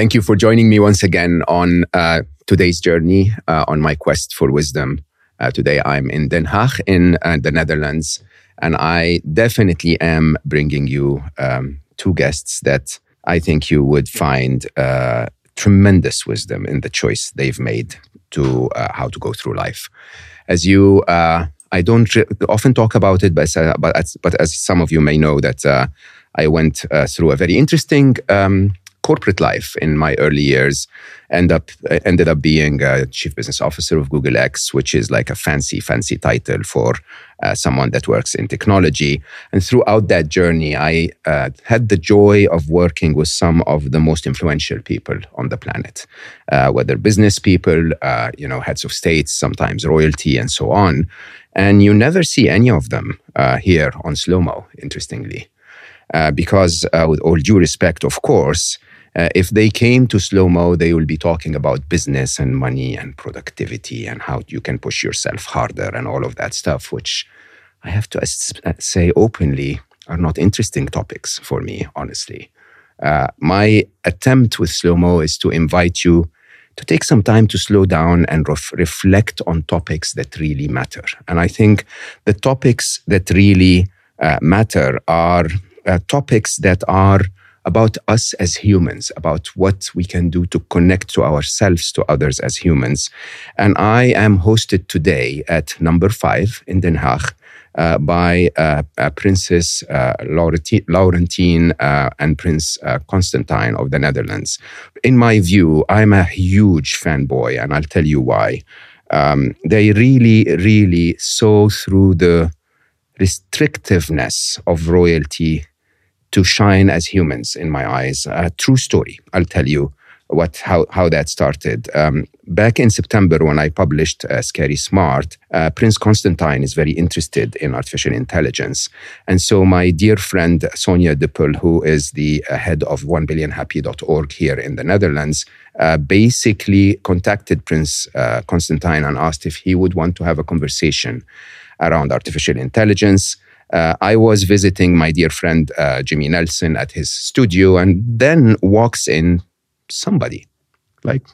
Thank you for joining me once again on uh, today's journey uh, on my quest for wisdom. Uh, today I'm in Den Haag in uh, the Netherlands, and I definitely am bringing you um, two guests that I think you would find uh, tremendous wisdom in the choice they've made to uh, how to go through life. As you, I don't often talk about it, but but as, but as some of you may know, that I went through a very interesting. Um, corporate life in my early years. End up ended up being a chief business officer of Google X, which is like a fancy, fancy title for uh, someone that works in technology. And throughout that journey, I uh, had the joy of working with some of the most influential people on the planet, uh, whether business people, uh, you know, heads of states, sometimes royalty, and so on. And you never see any of them uh, here on Slow Mo, interestingly. Uh, because, with all due respect, of course, uh, if they came to slow mo, they will be talking about business and money and productivity and how you can push yourself harder and all of that stuff, which I have to uh, say openly are not interesting topics for me, honestly. Uh, my attempt with slow mo is to invite you to take some time to slow down and ref- reflect on topics that really matter. And I think the topics that really uh, matter are uh, topics that are about us as humans, about what we can do to connect to ourselves, to others as humans. And I am hosted today at number five in Den Haag. Uh, by uh, uh, Princess uh, Laurentien uh, and Prince uh, Constantine of the Netherlands. In my view, I'm a huge fanboy, and I'll tell you why. Um, they really, really saw through the restrictiveness of royalty to shine as humans in my eyes. A true story. I'll tell you what how how that started. Um, back in September, when I published uh, Scary Smart, uh, Prince Constantine is very interested in artificial intelligence, and so my dear friend Sonia Duppel, who is the uh, head of 1billionhappy.org here in the Netherlands, uh, basically contacted Prince uh, Constantine and asked if he would want to have a conversation around artificial intelligence uh, I was visiting my dear friend uh, Jimmy Nelson at his studio, and then walks in somebody, like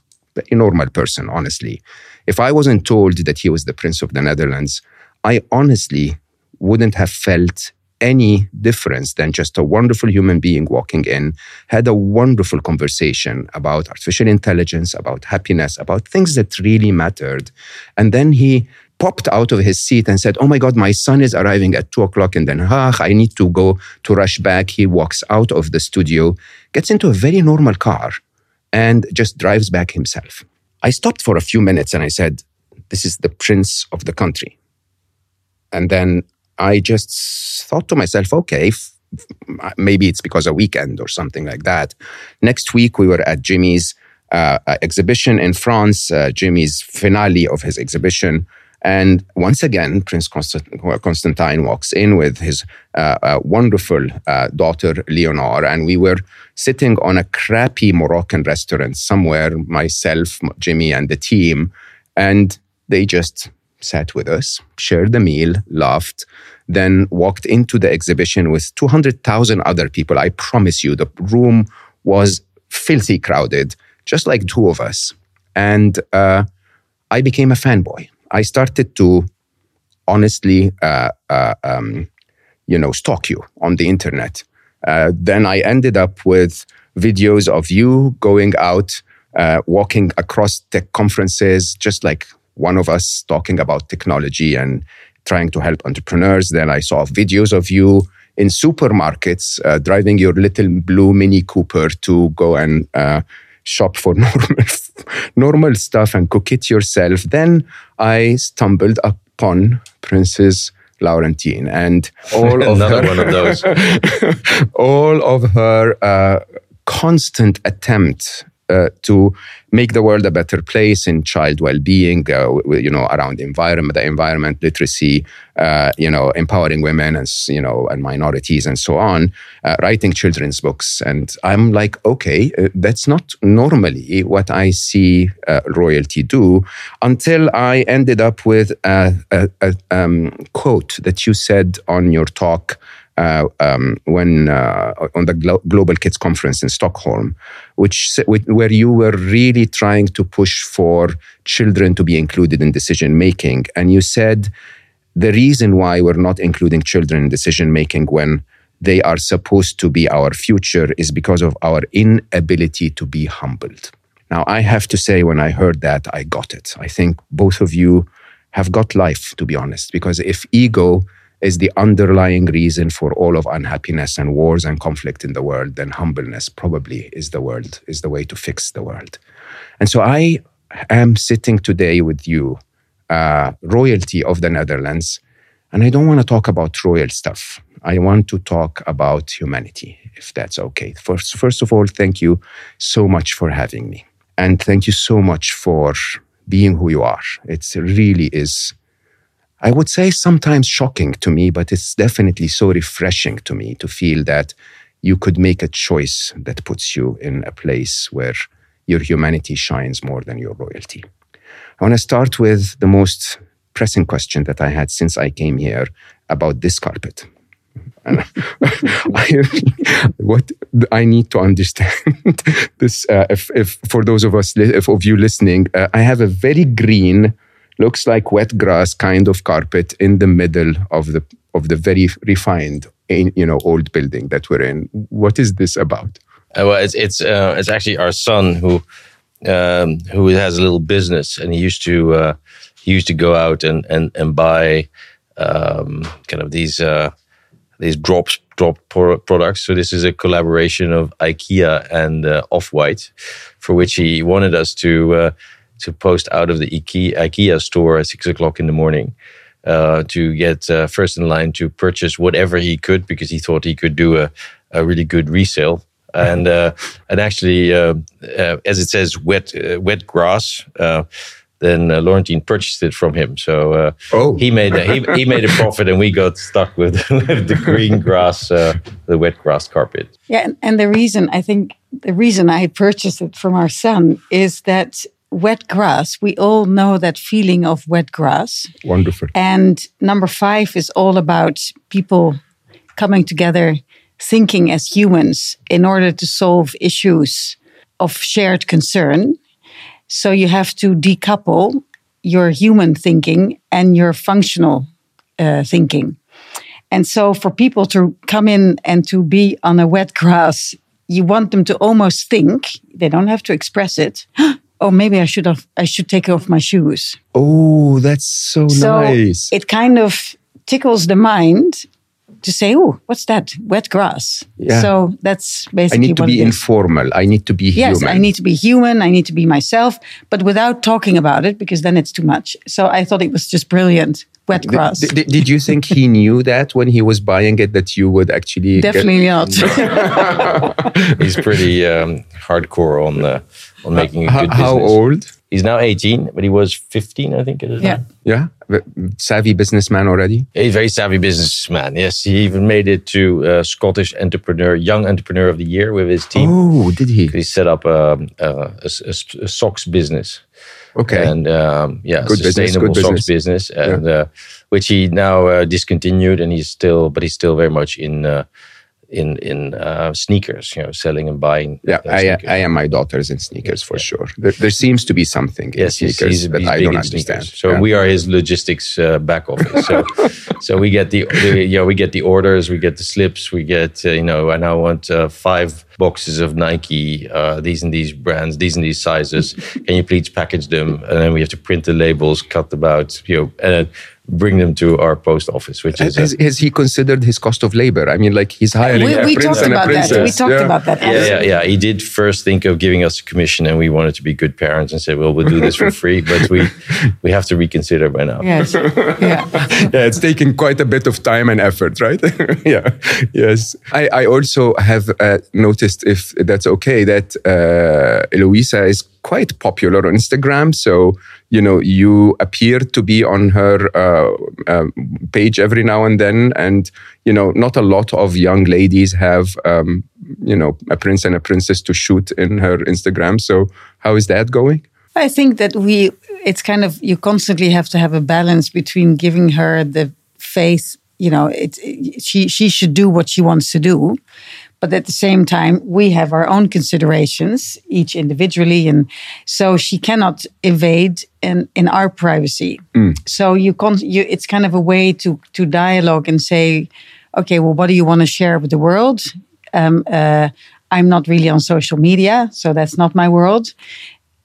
a normal person, honestly. If I wasn't told that he was the Prince of the Netherlands, I honestly wouldn't have felt any difference than just a wonderful human being walking in, had a wonderful conversation about artificial intelligence, about happiness, about things that really mattered. And then he popped out of his seat and said, Oh my God, my son is arriving at two o'clock in Den Haag. I need to go to rush back. He walks out of the studio, gets into a very normal car, and just drives back himself. I stopped for a few minutes and I said, This is the prince of the country. And then I just thought to myself, okay, f- maybe it's because a weekend or something like that. Next week, we were at Jimmy's uh, exhibition in France, uh, Jimmy's finale of his exhibition. And once again, Prince Constantine walks in with his uh, uh, wonderful uh, daughter, Leonore. And we were sitting on a crappy Moroccan restaurant somewhere, myself, Jimmy, and the team. And they just sat with us, shared the meal, laughed, then walked into the exhibition with 200,000 other people. I promise you, the room was filthy crowded, just like two of us. And uh, I became a fanboy. I started to honestly, uh, uh, um, you know, stalk you on the internet. Uh, then I ended up with videos of you going out, uh, walking across tech conferences, just like one of us talking about technology and trying to help entrepreneurs. Then I saw videos of you in supermarkets uh, driving your little blue Mini Cooper to go and uh, shop for normal normal stuff and cook it yourself. Then I stumbled upon Princess Laurentien and all of her, one of those. all of her uh, constant attempt uh, to make the world a better place in child well-being, uh, you know, around environment, the environment literacy, uh, you know, empowering women and you know and minorities and so on, uh, writing children's books, and I'm like, okay, uh, that's not normally what I see royalty do, until I ended up with a, a, a um, quote that you said on your talk uh, um, when uh, on the Glo- Global Kids Conference in Stockholm, which where you were really trying to push for children to be included in decision making, and you said the reason why we're not including children in decision making when they are supposed to be our future is because of our inability to be humbled. Now, I have to say, when I heard that, I got it. I think both of you have got life, to be honest, because if ego is the underlying reason for all of unhappiness and wars and conflict in the world, then humbleness probably is the world, is the way to fix the world. And so I am sitting today with you, uh, royalty of the Netherlands, and I don't want to talk about royal stuff. I want to talk about humanity, if that's okay. First, first of all, thank you so much for having me. And thank you so much for being who you are. It really is I would say sometimes shocking to me, but it's definitely so refreshing to me to feel that you could make a choice that puts you in a place where your humanity shines more than your royalty. I want to start with the most pressing question that I had since I came here about this carpet. I, what I need to understand this, uh, if, if for those of us, if of you listening, uh, I have a very green looks like wet grass kind of carpet in the middle of the of the very refined you know old building that we're in. What is this about? Uh, well it's it's uh, it's actually our son who um, who has a little business and he used to uh, he used to go out and and and buy um, kind of these uh, these drops drop products. So this is a collaboration of ikea and uh, off-white for which he wanted us to uh, to post out of the IKEA, IKEA store at six o'clock in the morning uh, to get uh, first in line to purchase whatever he could because he thought he could do a, a really good resale. And uh, and actually, uh, uh, as it says, wet uh, wet grass. then uh, Laurentien purchased it from him, so oh. he made a, he, he made a profit, and we got stuck with, with the green grass, the wet grass carpet. Yeah, and, and the reason I think the reason I purchased it from our son is that wet grass. We all know that feeling of wet grass. Wonderful. And number five is all about people coming together, thinking as humans in order to solve issues of shared concern. So you have to decouple your human thinking and your functional uh, thinking. And so for people to come in and to be on a wet grass, you want them to almost think, they don't have to express it oh, maybe I should have, I should take off my shoes. Oh, that's so, so nice. It kind of tickles the mind to say, oh, what's that? Wet grass. Yeah. So that's basically. I need to be informal. I need to be yes, human. I need to be human. I need to be myself, but without talking about it because then it's too much. So I thought it was just brilliant. Wet grass. Did, did you think he knew that when he was buying it that you would actually? Definitely get... not. He's pretty um, hardcore on the on making a good business. How old? He's now 18, but he was 15, I think. yeah. Yeah. Savvy businessman already? A very savvy businessman. Yes. He even made it to uh, Scottish entrepreneur, young entrepreneur of the year with his team. Oh, did he? He set up um, a, a, a, a socks business. Okay. And um, yeah, good sustainable business, socks business, and yeah. uh, which he now uh, discontinued, and he's still, but he's still very much in uh, in in uh, sneakers, you know, selling and buying. Yeah, I, I am my daughters in sneakers for yeah. sure. There, there, seems to be something in yes, sneakers he's, he's, that he's I don't understand. Sneakers. So yeah. we are his logistics uh, back office. So so we get the, the yeah we get the orders, we get the slips, we get uh, you know, and I want uh, five boxes of Nike, uh, these and these brands, these and these sizes. Can you please package them? And then we have to print the labels, cut them out, you know, and bring them to our post office, which is has, has, he considered his cost of labor? I mean, like he's hiring we, a we prince talked and a about princess. that. We talked yeah. about that. yeah, yeah, yeah. He did first think of giving us a commission, and we wanted to be good parents and said, "Well, we'll do this for free," but we we have to reconsider by now. Yes. Yeah. yeah, it's taken quite a bit of time and effort, right? yeah, yes. I, I also have uh, noticed, if that's okay, that uh, Eloise is quite popular on Instagram. So, you know, you appear to be on her uh, um, page every now and then. And, you know, not a lot of young ladies have, um, you know, a prince and a princess to shoot in her Instagram. So, how is that going? I think that we, it's kind of, you constantly have to have a balance between giving her the face you know, it, it, she, she should do what she wants to do. But at the same time, we have our own considerations, each individually. And so she cannot evade in, in our privacy. So you, con- you, it's kind of a way to, to dialogue and say, okay, well, what do you want to share with the world? Um, uh, I'm not really on social media, so that's not my world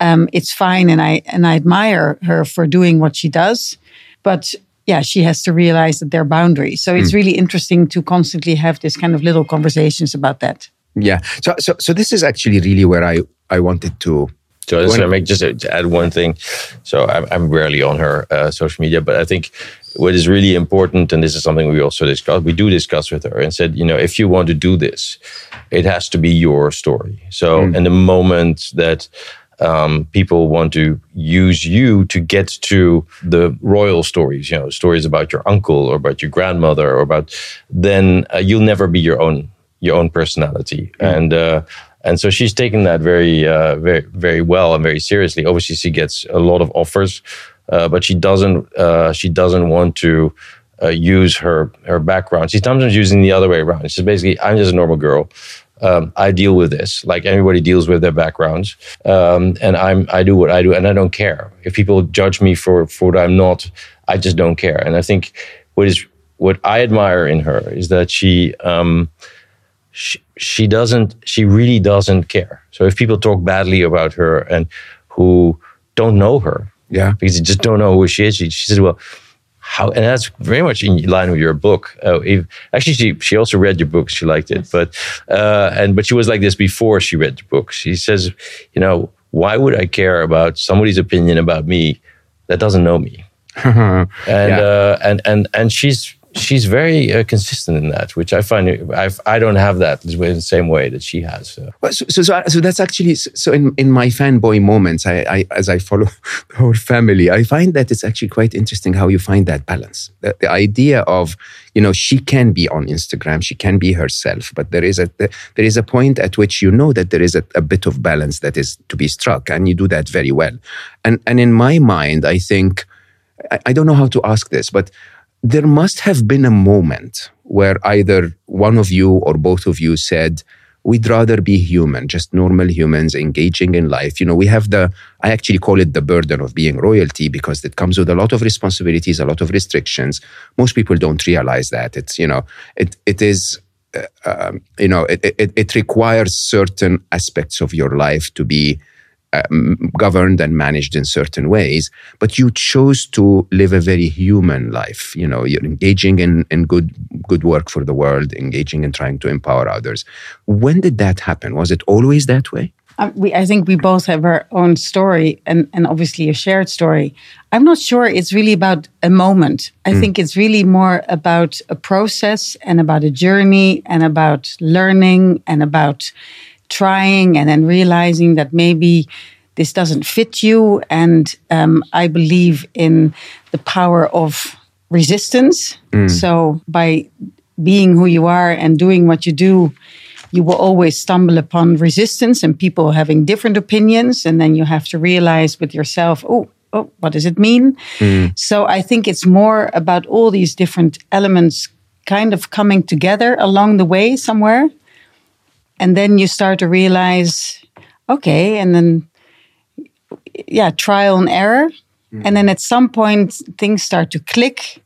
um, it's fine and I and I admire her for doing what she does. But yeah, she has to realize that there are boundaries. So it's really interesting to constantly have this kind of little conversations about that. Yeah. So, so, so this is actually really where I, I wanted to So I just When- want to make just to add one thing. So I'm, I'm rarely on her uh, social media, but I think what is really important, and this is something we also discuss, we do discuss with her and said, you know, if you want to do this, it has to be your story. So in the moment that um, people want to use you to get to the royal stories, you know, stories about your uncle or about your grandmother or about, then uh, you'll never be your own your own personality. And uh, and so she's taken that very uh, very very well and very seriously. Obviously, she gets a lot of offers, uh, but she doesn't uh, she doesn't want to. Uh, use her her background. She's sometimes using the other way around. She's basically, I'm just a normal girl um, I deal with this like everybody deals with their backgrounds, um, and I'm I do what I do, and I don't care if people judge me for for what I'm not. I just don't care, and I think what is what I admire in her is that she um, she, she doesn't she really doesn't care. So if people talk badly about her and who don't know her, Yeah. because they just don't know who she is, she, she says, well. How, and that's very much in line with your book. Uh, if, actually, she she also read your book. She liked it, but uh, and but she was like this before she read the book. She says, you know, why would I care about somebody's opinion about me that doesn't know me? and Yeah. uh, and and and she's she's very uh, consistent in that, which I find I've, I don't have that in the same way that she has. So. Well, so, so, so, so that's actually so in, in my fanboy moments, I, I as I follow the whole family, I find that it's actually quite interesting how you find that balance. The, the idea of you know she can be on Instagram, she can be herself, but there is a there is a point at which you know that there is a, a bit of balance that is to be struck, and you do that very well. And and in my mind, I think I don't know how to ask this, but there must have been a moment where either one of you or both of you said, We'd rather be human, just normal humans engaging in life. You know, we have the, I actually call it the burden of being royalty because it comes with a lot of responsibilities, a lot of restrictions. Most people don't realize that. It's, you know, it, it is, uh, um, you know, it, it, it requires certain aspects of your life to be um, governed and managed in certain ways, but you chose to live a very human life. You know, you're engaging in, in good good work for the world, engaging in trying to empower others. When did that happen? Was it always that way? Um, we, I think we both have our own story and, and obviously a shared story. I'm not sure it's really about a moment. I think it's really more about a process and about a journey and about learning and about trying and then realizing that maybe this doesn't fit you. And um, I believe in the power of resistance. So by being who you are and doing what you do, you will always stumble upon resistance and people having different opinions. And then you have to realize with yourself, oh, oh what does it mean? So I think it's more about all these different elements kind of coming together along the way somewhere. And then you start to realize, okay, and then, yeah, trial and error. And then at some point, things start to click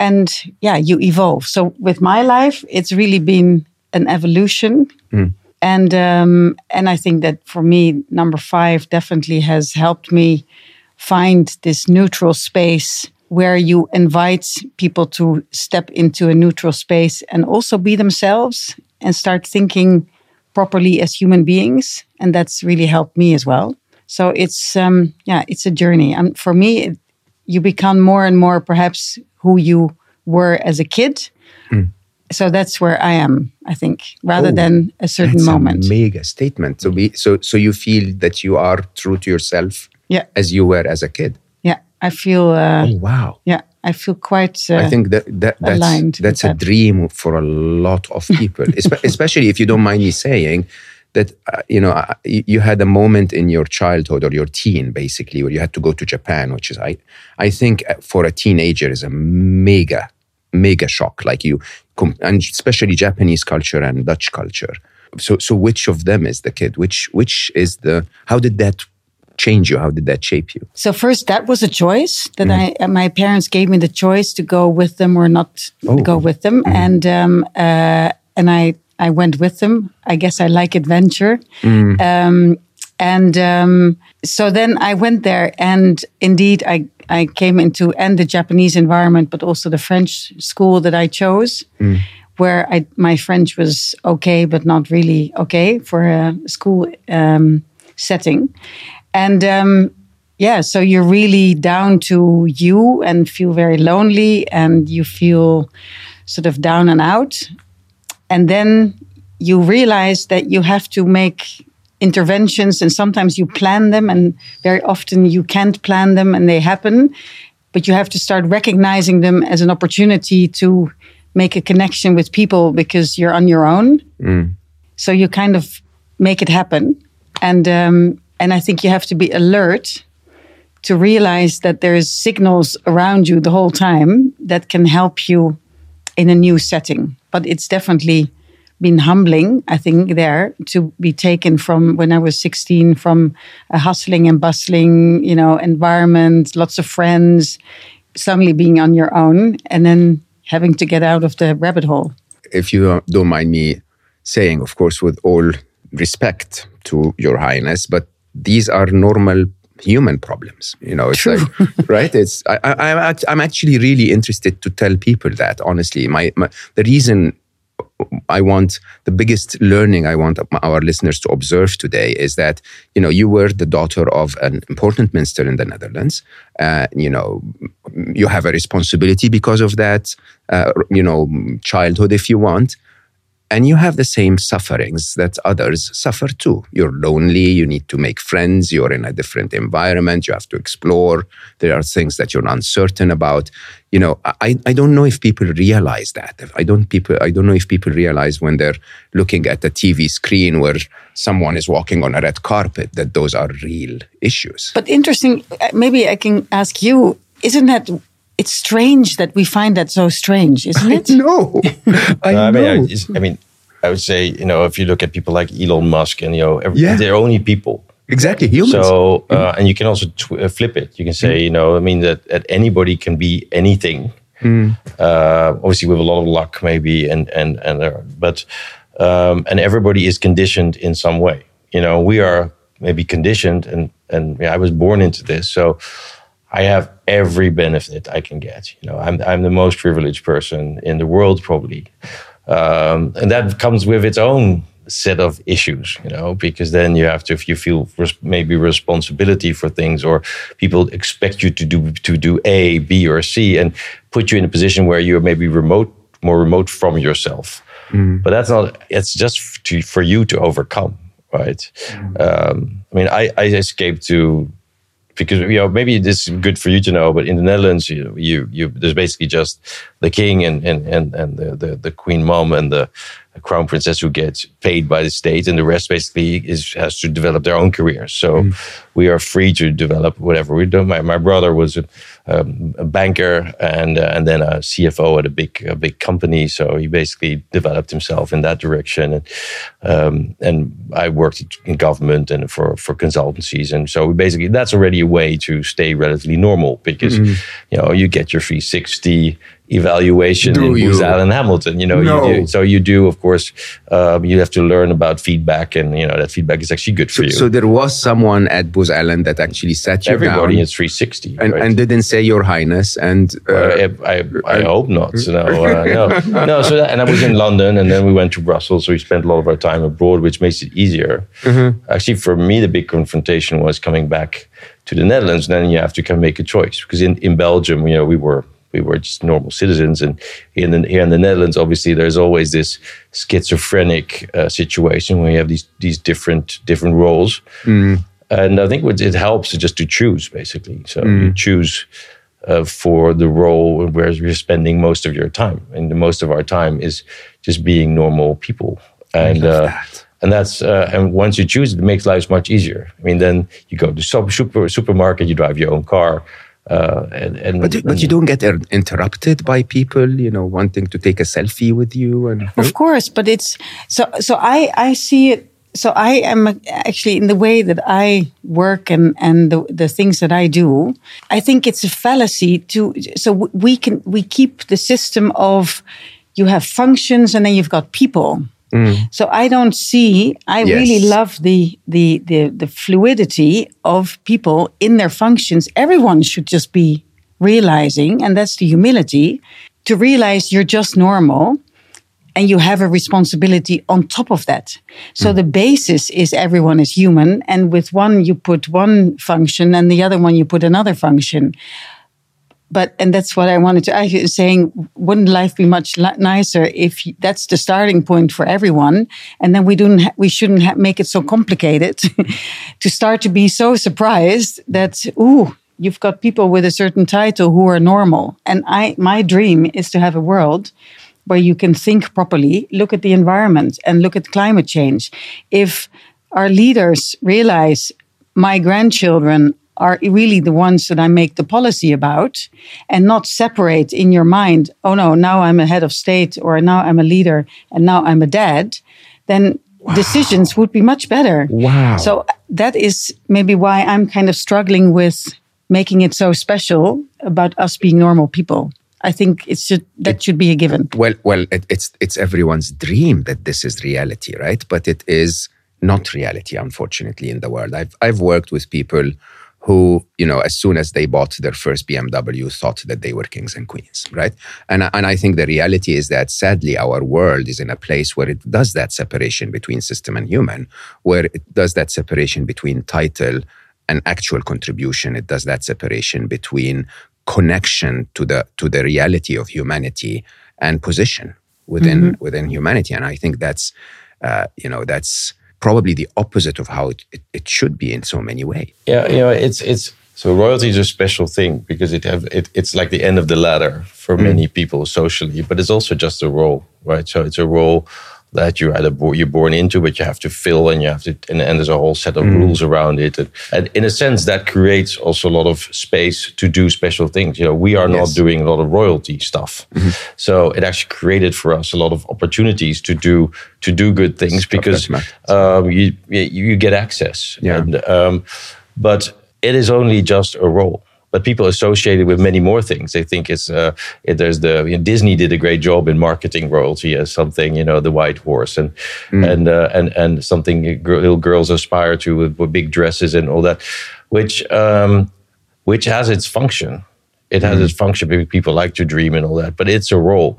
and yeah, you evolve. So with my life, it's really been an evolution. And um, and I think that for me, number five definitely has helped me find this neutral space where you invite people to step into a neutral space and also be themselves and start thinking properly as human beings. And that's really helped me as well. So it's um, yeah, it's a journey. And for me, it, you become more and more perhaps who you were as a kid. Mm. So that's where I am, I think, rather oh, than a certain moment. A mega statement. So be so so you feel that you are true to yourself yeah. as you were as a kid. I feel uh, Oh wow. Yeah. I feel quite uh, I think that, that that's, that's a that. dream for a lot of people, especially if you don't mind me saying that uh, you know uh, you had a moment in your childhood or your teen basically where you had to go to Japan, which is I I think uh, for a teenager is a mega mega shock. Like you, and especially Japanese culture and Dutch culture. So so which of them is the kid? Which which is the? How did that change you? How did that shape you? So first, that was a choice that mm. I my parents gave me the choice to go with them or not oh. go with them, mm. and um, uh, and I I went with them. I guess I like adventure. Mm. Um, and um, so then I went there, and indeed, I, I came into and the Japanese environment, but also the French school that I chose, mm. where I, my French was okay, but not really okay for a school um, setting. And um, yeah, so you're really down to you and feel very lonely, and you feel sort of down and out. And then you realize that you have to make interventions and sometimes you plan them and very often you can't plan them and they happen. But you have to start recognizing them as an opportunity to make a connection with people because you're on your own. Mm. so you kind of make it happen. And um, and i think you have to be alert to realize that there's signals around you the whole time that can help you in a new setting but it's definitely been humbling, I think, there to be taken from when I was 16 from a hustling and bustling, you know, environment, lots of friends, suddenly being on your own and then having to get out of the rabbit hole. If you don't mind me saying, of course, with all respect to your highness, but these are normal human problems you know it's True. like right it's I, I, i'm actually really interested to tell people that honestly my, my the reason I want the biggest learning I want our listeners to observe today is that you know you were the daughter of an important minister in the Netherlands. Uh, you know you have a responsibility because of that. Uh, you know childhood if you want, and you have the same sufferings that others suffer too. You're lonely, you need to make friends, you're in a different environment, you have to explore. There are things that you're uncertain about. You know, I, I don't know if people realize that. I don't people I don't know if people realize when they're looking at the TV screen where someone is walking on a red carpet that those are real issues. But interesting, uh, maybe I can ask you, isn't that it's strange that we find that so strange, isn't it? No, I, I mean, I, I, mean, I would say, you know, if you look at people like Elon Musk, and you know, every, yeah. they're only people. Exactly, humans. So, uh, mm. and you can also tw- uh, flip it. You can say, mm. you know, I mean that, that anybody can be anything. Mm. Uh, obviously, with a lot of luck, maybe, and and and uh, but um, and everybody is conditioned in some way. You know, we are maybe conditioned, and and yeah, I was born into this, so I have every benefit I can get. You know, I'm I'm the most privileged person in the world probably, um, and that comes with its own set of issues. You know, because then you have to if you feel res- maybe responsibility for things, or people expect you to do to do A, B, or C, and put you in a position where you're maybe remote, more remote from yourself. Mm. But that's not. It's just to, for you to overcome, right? Mm. Um, I mean, I, I escaped to because you know maybe this is good for you to know, but in the Netherlands, you you, you there's basically just the king and and and, and the, the, the queen mom and the crown princess who gets paid by the state, and the rest basically is has to develop their own careers. So mm. we are free to develop whatever we do. My my brother was a, um, a banker and uh, and then a CFO at a big a big company. So he basically developed himself in that direction, and um, and I worked in government and for for consultancies, and so basically that's already a way to stay relatively normal because mm. you know you get your 360 evaluation do in you? Booz Allen Hamilton. You know, no. you do, so you do, of course, um, you have to learn about feedback, and you know that feedback is actually good for so, you. So there was someone at Booz Allen that actually sat you Everybody down is 360. and, right? and didn't say Your Highness and uh, Uh, I, I, I hope not. No, uh, no, no. So that, and I was in London, and then we went to Brussels. So we spent a lot of our time abroad, which makes it easier. Actually, for me, the big confrontation was coming back to the Netherlands. then you have to kind of make a choice because in, in Belgium, you know, we were we were just normal citizens, and in the, here in the Netherlands, obviously, there's always this schizophrenic uh, situation where you have these these different different roles. And I think it helps just to choose, basically. So you choose uh, for the role where you're spending most of your time, and most of our time is just being normal people. And uh, that. and that's uh, and once you choose, it makes life much easier. I mean, then you go to super supermarket, you drive your own car, uh, and, and but, but you don't get er- interrupted by people you know wanting to take a selfie with you and Of course, but it's so. So I I see it. So I am actually in the way that I work and and the the things that I do. I think it's a fallacy to. So we can we keep the system of you have functions and then you've got people. Mm. So I don't see. I really love the, the the the fluidity of people in their functions. Everyone should just be realizing, and that's the humility, to realize you're just normal and you have a responsibility on top of that. So mm. the basis is everyone is human, and with one you put one function, and the other one you put another function. But and that's what I wanted to. I was saying, wouldn't life be much nicer if that's the starting point for everyone, and then we don't we shouldn't make it so complicated to start to be so surprised that ooh you've got people with a certain title who are normal. And I my dream is to have a world where you can think properly, look at the environment, and look at climate change. If our leaders realize my grandchildren are really the ones that I make the policy about and not separate in your mind, oh no, now I'm a head of state or now I'm a leader and now I'm a dad, then decisions would be much better. Wow. So uh, that is maybe why I'm kind of struggling with making it so special about us being normal people. I think it should that should be a given. well well it, it's it's everyone's dream that this is reality right but it is not reality unfortunately in the world i've i've worked with people who you know as soon as they bought their first bmw thought that they were kings and queens right? And I- and i think the reality is that sadly our world is in a place where it does that separation between system and human where it does that separation between title and actual contribution. It does that separation between connection to the to the reality of humanity and position within within humanity. And i think that's uh, you know that's probably the opposite of how it, it, it should be in so many ways Yeah, you know, it's it's so royalty is a special thing because it have it, it's like the end of the ladder for mm. many people socially, but it's also just a role, right? So it's a role that you either bo- you're born into, but you have to fill, and you have to, and, and there's a whole set of rules around it, and, and in a sense that creates also a lot of space to do special things. You know, we are not doing a lot of royalty stuff, so it actually created for us a lot of opportunities to do to do good things because um, you you you get access. Yeah. And, um, but it is only just a role. But people associate it with many more things. They think it's uh, it, there's the you know, Disney did a great job in marketing royalty as something you know the white horse and and uh, and and something little girls aspire to with, with big dresses and all that, which um, which has its function. It has its function. People like to dream and all that, but it's a role.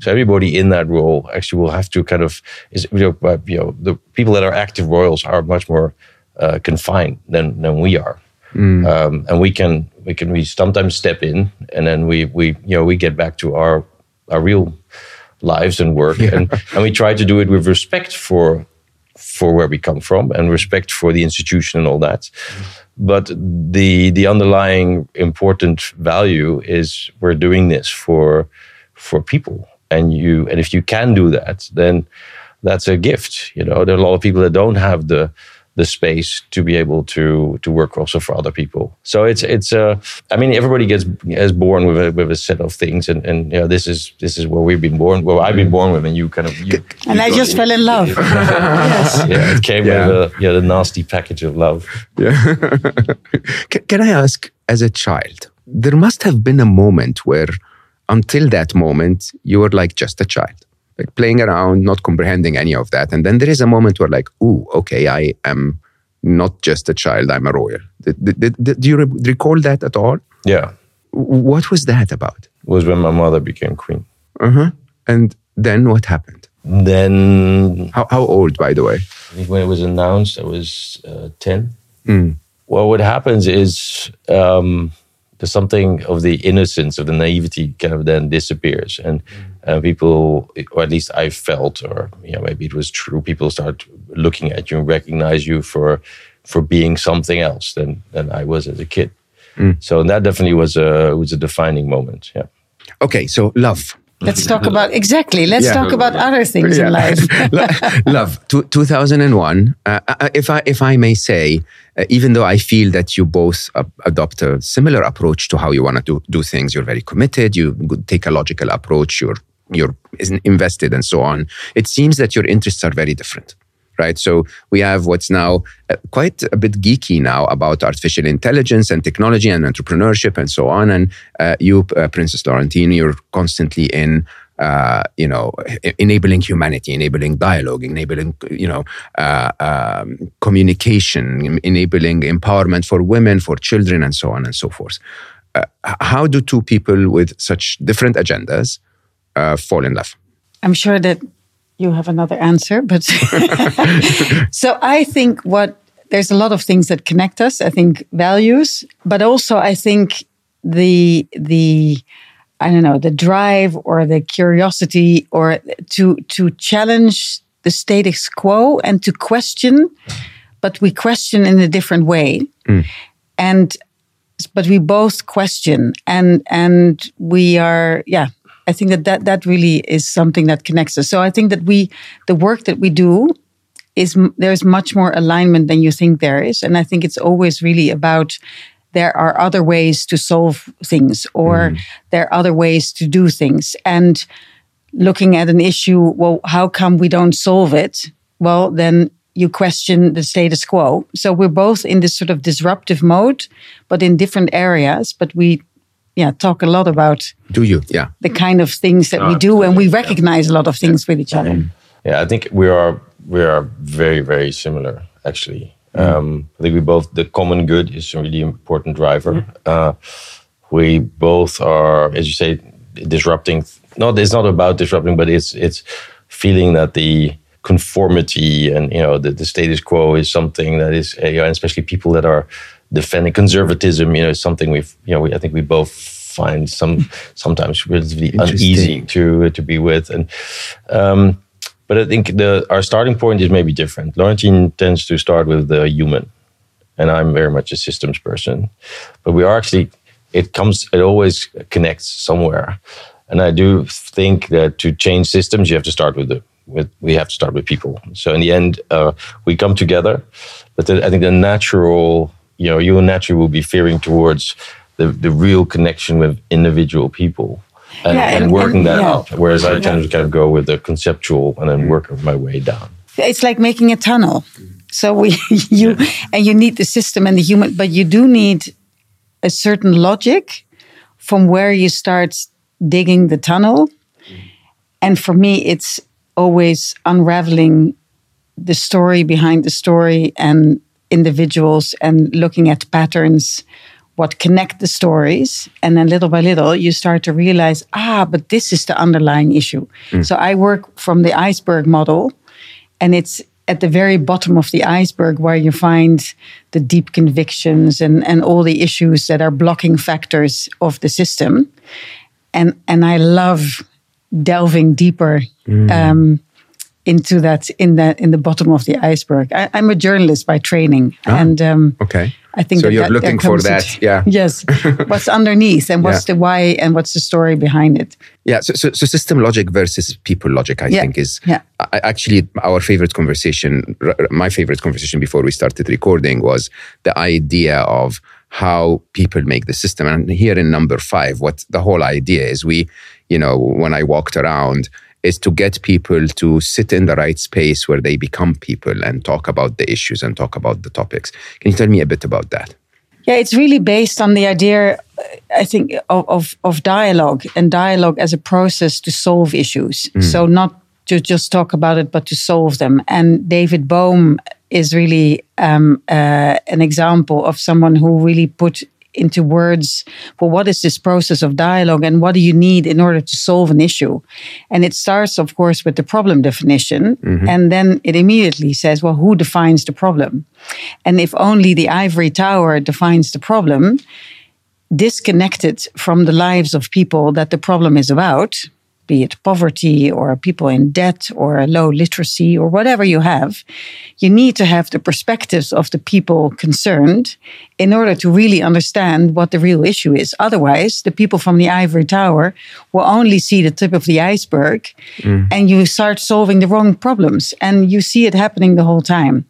So everybody in that role actually will have to kind of is you know, uh, you know the people that are active royals are much more uh, confined than than we are, um, and we can we can we sometimes step in and then we we you know we get back to our our real lives and work. And and we try to do it with respect for for where we come from and respect for the institution and all that. But the the underlying important value is we're doing this for for people, and you and if you can do that, then that's a gift. You know, there are a lot of people that don't have the the space to be able to to work also for other people. So it's it's uh I mean everybody gets is born with a with a set of things and and you know this is this is where we've been born well I've been born with and you kind of you, And you I just it. fell in love. yes. yeah it came Yeah. with a yeah the nasty package of love. Yeah. can, can I ask, as a child, there must have been a moment where, until that moment, you were like just a child, like playing around, not comprehending any of that. And then there is a moment where, like, ooh, okay, I am not just a child, I'm a royal. Did, did, did, do you re- recall that at all? Yeah. What was that about? Was when my mother became queen. Uh-huh. And then what happened? Then, How, how old, by the way? I think when it was announced, I was uh, 10. Mm. Well, what happens is um, there's something of the innocence, of the naivety kind of then disappears. And uh, people, or at least I felt, or you know, maybe it was true, people start looking at you and recognize you for for being something else than, than I was as a kid. So that definitely was a was a defining moment. Yeah. Okay, so love. Let's talk about exactly. Let's Yeah. talk about other things in life. love Two- 2001 uh, uh, if i if i may say uh, even though i feel that you both uh, adopt a similar approach to how you want to do, do things you're very committed you take a logical approach you're you're invested and so on it seems that your interests are very different right so we have what's now uh, quite a bit geeky now about artificial intelligence and technology and entrepreneurship and so on and uh, you uh, princess laurentien you're constantly in uh, you know, enabling humanity, enabling dialogue, enabling, you know, uh, um, communication, enabling empowerment for women, for children, and so on and so forth. Uh, how do two people with such different agendas uh, fall in love? I'm sure that you have another answer, but so I think what there's a lot of things that connect us. I think values, but also I think the the I don't know the drive or the curiosity or to to challenge the status quo and to question, but we question in a different way, and but we both question and and we are yeah i think that, that that really is something that connects us. So i think that we the work that we do is there's much more alignment than you think there is. And i think it's always really about there are other ways to solve things or mm. there are other ways to do things. And looking at an issue well how come we don't solve it? Well then you question the status quo. So we're both in this sort of disruptive mode but in different areas but we yeah talk a lot about Do you? Yeah. the kind of things that we do and we recognize a lot of things with each other Yeah, I think we are we are very very similar actually. Um, I think we both the common good is a really important driver. Uh, we both are, as you say, disrupting. Not it's not about disrupting, but it's it's feeling that the conformity and you know the, the status quo is something that is uh, you know, and especially people that are defending conservatism you know is something we've you know we, I think we both find some sometimes relatively uneasy to to be with and um, but I think the our starting point is maybe different. Laurentien tends to start with the human, and I'm very much a systems person. But we are actually it comes it always connects somewhere, and I do think that to change systems you have to start with the with we have to start with people. So in the end, uh, we come together, but the, I think the natural you know you naturally will be fearing towards the the real connection with individual people. And, Yeah, and and- working and- that yeah. out. Whereas I tend to kind of go with the conceptual and then mm. work my way down. it's like making a tunnel so we you and you need the system and the human but you do need a certain logic from where you start digging the tunnel mm. and for me it's always unraveling the story behind the story and individuals and looking at patterns what connect the stories and then little by little you start to realize ah but this is the underlying issue. So i work from the iceberg model and it's at the very bottom of the iceberg where you find the deep convictions and, and all the issues that are blocking factors of the system. And and i love delving deeper um, into that in that in the bottom of the iceberg I, i'm a journalist by training and um, Okay. I think So that you're that- looking there for that, it- yeah. Yes. what's underneath and what's Yeah. the why and what's the story behind it? Yeah, so, so, so system logic versus people logic, I Yeah, think, is yeah. I, actually our favorite conversation. My favorite conversation before we started recording was the idea of how people make the system. And here in number five, what the whole idea is, we, you know, when I walked around, is to get people to sit in the right space where they become people and talk about the issues and talk about the topics. Can you tell me a bit about that? Yeah, it's really based on the idea, uh, I think, of, of, of dialogue and dialogue as a process to solve issues. So not to just talk about it, but to solve them. And David Bohm is really um, uh, an example of someone who really put into words well what is this process of dialogue and what do you need in order to solve an issue? And it starts of course with the problem definition. Mm-hmm. and then it immediately says well who defines the problem? And if only the ivory tower defines the problem disconnected from the lives of people that the problem is about be it poverty or people in debt or low literacy or whatever you have, you need to have the perspectives of the people concerned in order to really understand what the real issue is. Otherwise, the people from the ivory tower will only see the tip of the iceberg mm. and you start solving the wrong problems. And you see it happening the whole time.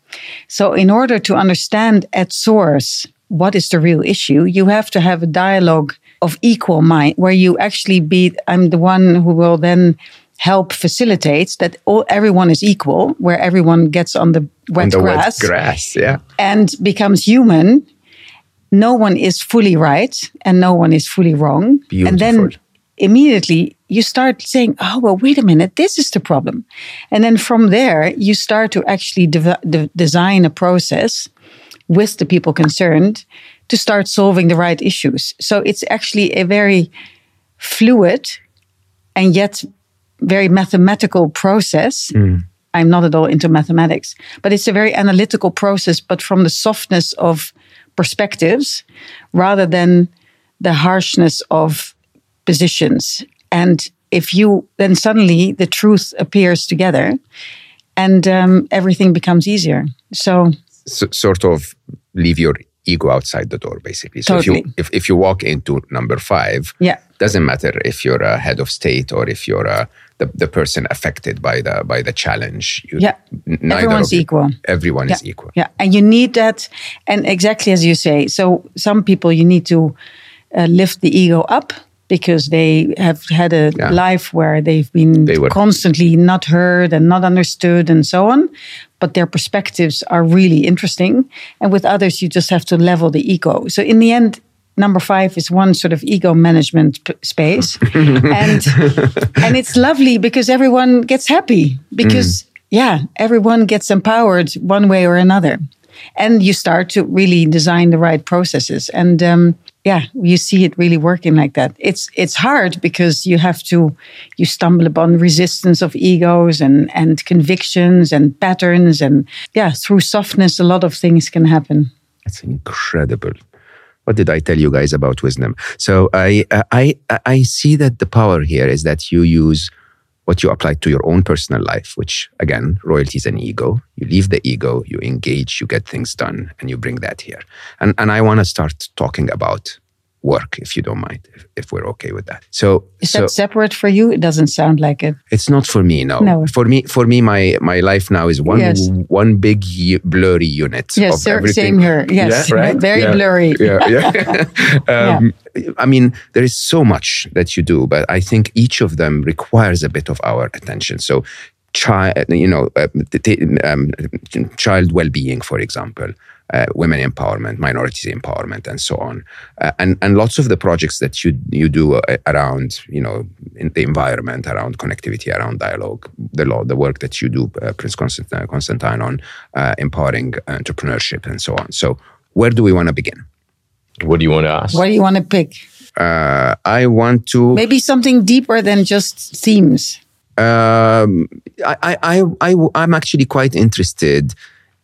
So, in order to understand at source what is the real issue, you have to have a dialogue of equal mind, where you actually be, I'm the one who will then help facilitate that all everyone is equal, where everyone gets on the wet on the grass, wet grass, yeah, and becomes human. No one is fully right, and no one is fully wrong. Beautiful. And then immediately you start saying, "Oh well, wait a minute, this is the problem," and then from there you start to actually de- de- design a process with the people concerned to start solving the right issues. So it's actually a very fluid and yet very mathematical process. Mm. I'm not at all into mathematics, but it's a very analytical process, but from the softness of perspectives rather than the harshness of positions. And if you then suddenly the truth appears together and um, everything becomes easier. So, so, sort of leave your ego outside the door, basically. So totally. if you if, if you walk into number five, yeah, doesn't matter if you're a head of state or if you're a the, the person affected by the by the challenge. You, yeah, everyone's you, equal. Everyone yeah. is equal. Yeah, and you need that, and exactly as you say. So some people you need to uh, lift the ego up because they have had a yeah. life where they've been they constantly not heard and not understood and so on. But their perspectives are really interesting. And with others, you just have to level the ego. So in the end, number five is one sort of ego management p- space, and and it's lovely because everyone gets happy because mm. yeah, everyone gets empowered one way or another, and you start to really design the right processes and. Um, yeah, you see it really working like that. It's it's hard because you have to you stumble upon resistance of egos and and convictions and patterns and yeah, through softness a lot of things can happen. That's incredible. What did I tell you guys about wisdom? So I I I see that the power here is that you use what you apply to your own personal life, which again, royalty is an ego. You leave the ego, you engage, you get things done, and you bring that here. And, and I want to start talking about work, if you don't mind, if, if we're okay with that. So is so, that separate for you? It doesn't sound like it. It's not for me. No. no. For me, for me, my my life now is one yes. one big blurry unit. Yes, sir, same here. Yes, yeah, right? very yeah. blurry. Yeah, yeah. um, yeah. I mean, there is so much that you do, but I think each of them requires a bit of our attention. So child, you know, uh, um, child well-being, for example, uh, women empowerment, minorities empowerment, and so on. Uh, and and lots of the projects that you you do uh, around you know in the environment, around connectivity, around dialogue, the law, the work that you do, uh, Prince Constantine, Constantine on uh, empowering entrepreneurship and so on. So where do we want to begin? What do you want to ask? What do you want to pick? Uh, I want to maybe something deeper than just themes. Um, I, I, I, I'm actually quite interested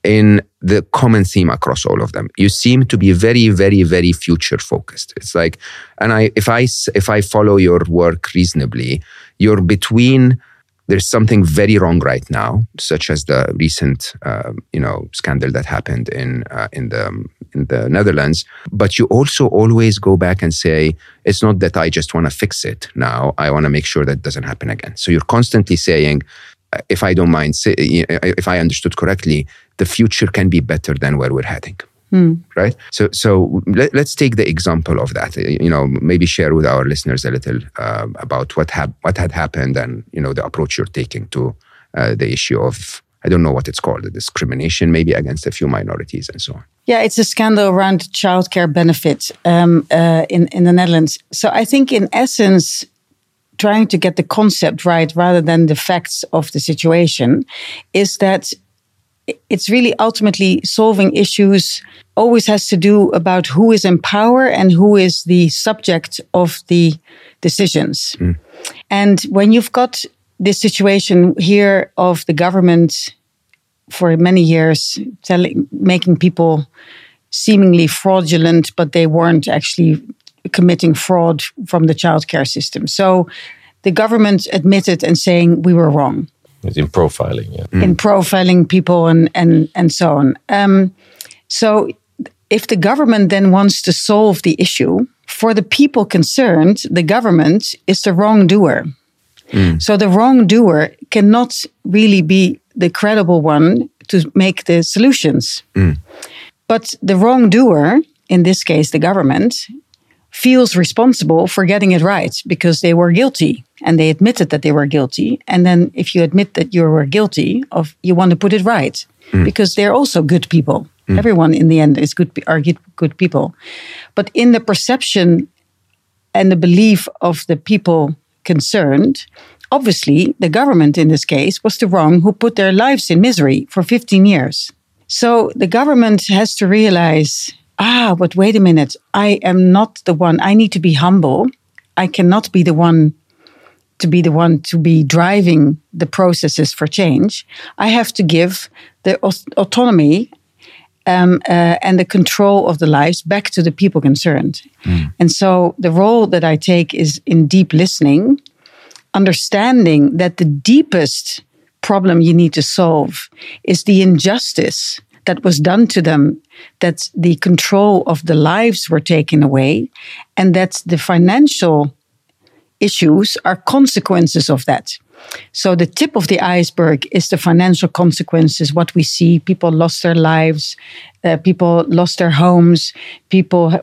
in the common theme across all of them. You seem to be very, very, very future focused. It's like, and I, if I, if I follow your work reasonably, you're between. There's something very wrong right now, such as the recent, uh, you know, scandal that happened in uh, in the in the Netherlands. But you also always go back and say, it's not that I just want to fix it now. I want to make sure that doesn't happen again. So you're constantly saying, if I don't mind, if I understood correctly, the future can be better than where we're heading. Hmm. Right. So, so let, us take the example of that. You know, maybe share with our listeners a little uh, about what had what had happened and you know the approach you're taking to uh, the issue of I don't know what it's called, the discrimination maybe against a few minorities and so on. Yeah, it's a scandal around childcare benefits um, uh, in in the Netherlands. So I think in essence, trying to get the concept right rather than the facts of the situation is that it's really ultimately solving issues always has to do about who is in power and who is the subject of the decisions. Mm. And when you've got this situation here of the government for many years telling, making people seemingly fraudulent, but they weren't actually committing fraud from the childcare system. So the government admitted and saying we were wrong. In profiling, yeah. Mm. In profiling people and and and so on. Um, so if the government then wants to solve the issue for the people concerned, the government is the wrongdoer. Mm. So the wrongdoer cannot really be the credible one to make the solutions. Mm. But the wrongdoer, in this case, the government, feels responsible for getting it right because they were guilty and they admitted that they were guilty. And then if you admit that you were guilty of, you want to put it right mm. because they're also good people. Mm. Everyone in the end is good, are good, good people. But in the perception and the belief of the people concerned, obviously the government in this case was the wrong who put their lives in misery for 15 years. So the government has to realize ah, but wait a minute, I am not the one. I need to be humble. I cannot be the one to be the one to be driving the processes for change. I have to give the autonomy um, uh, and the control of the lives back to the people concerned. Mm. And so the role that I take is in deep listening, understanding that the deepest problem you need to solve is the injustice that was done to them, that the control of the lives were taken away, and that the financial issues are consequences of that. So the tip of the iceberg is the financial consequences. What we see: people lost their lives, uh, people lost their homes, people ha-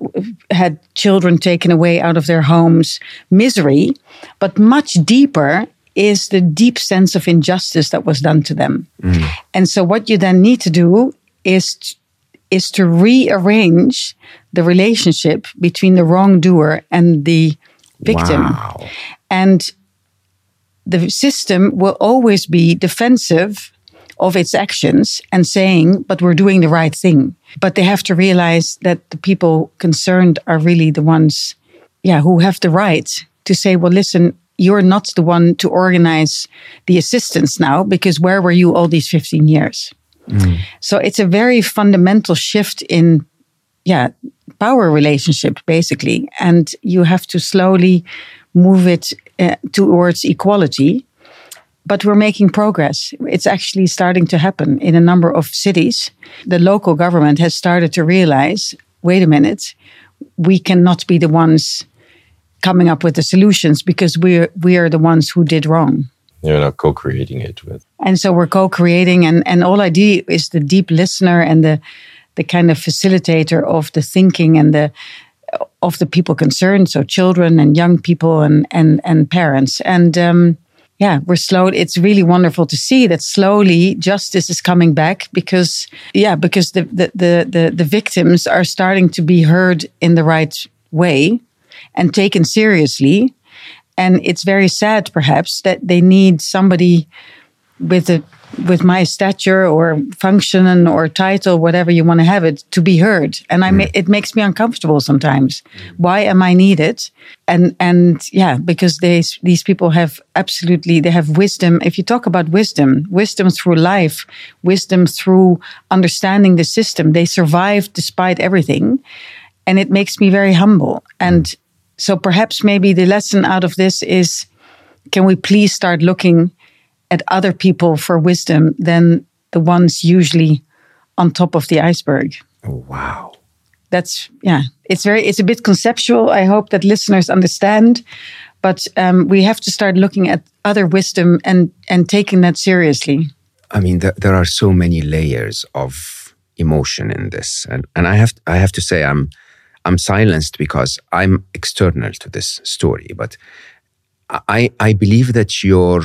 had children taken away out of their homes, misery. But much deeper is the deep sense of injustice that was done to them. Mm. And so, what you then need to do is is to rearrange the relationship between the wrongdoer and the victim. Wow. And the system will always be defensive of its actions and saying, but we're doing the right thing. But they have to realize that the people concerned are really the ones, yeah, who have the right to say, well, listen, you're not the one to organize the assistance now because where were you all these 15 years? So it's a very fundamental shift in, yeah, power relationship basically, and you have to slowly move it uh, towards equality. But we're making progress. It's actually starting to happen in a number of cities. The local government has started to realize wait a minute, we cannot be the ones coming up with the solutions because we're we are the ones who did wrong you're not co-creating it with. And so we're co-creating and and all i do is the deep listener and the the kind of facilitator of the thinking and the of the people concerned so children and young people and and and parents. And um, yeah we're slow it's really wonderful to see that slowly justice is coming back because yeah because the the the the, the victims are starting to be heard in the right way and taken seriously and it's very sad, perhaps, that they need somebody with a with my stature or function or title, whatever you want to have it, to be heard. And I, mm. it makes me uncomfortable sometimes. Why am I needed? And and yeah, because they these people have absolutely they have wisdom. If you talk about wisdom, wisdom through life, wisdom through understanding the system, they survive despite everything, and it makes me very humble. And so perhaps maybe the lesson out of this is can we please start looking at other people for wisdom than the ones usually on top of the iceberg? Oh, wow. That's, yeah, it's very, it's a bit conceptual. I hope that listeners understand. But um, we have to start looking at other wisdom and, and taking that seriously. I mean, th- there are so many layers of emotion in this. And, and I, have, I have to say, I'm, I'm silenced because I'm external to this story. But I, I believe that your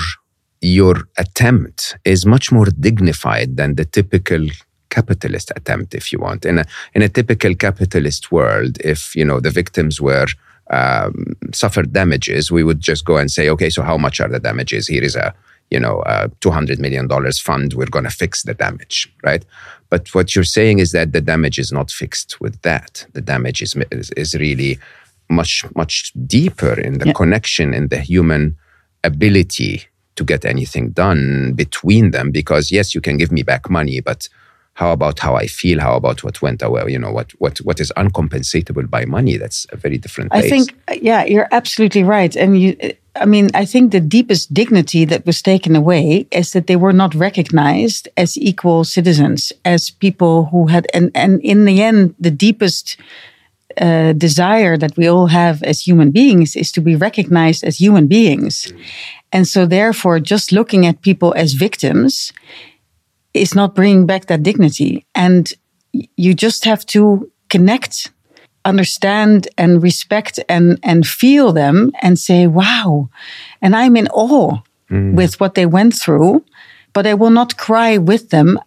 your attempt is much more dignified than the typical capitalist attempt, if you want. In a in a typical capitalist world, if you know the victims were um, suffered damages, we would just go and say, okay, so how much are the damages? Here is a you know a 200 million dollars fund. We're going to fix the damage, right? But what you're saying is that the damage is not fixed with that. The damage is is, is really much much deeper in the yeah. connection in the human ability to get anything done between them because yes you can give me back money but how about how i feel how about what went away you know what what what is uncompensatable by money that's a very different place. i think yeah you're absolutely right and you i mean i think the deepest dignity that was taken away is that they were not recognized as equal citizens as people who had and and in the end the deepest uh, desire that we all have as human beings is to be recognized as human beings. And so, therefore, just looking at people as victims is not bringing back that dignity. And you just have to connect, understand, and respect and, and feel them and say, wow. And I'm in awe mm. with what they went through, but I will not cry with them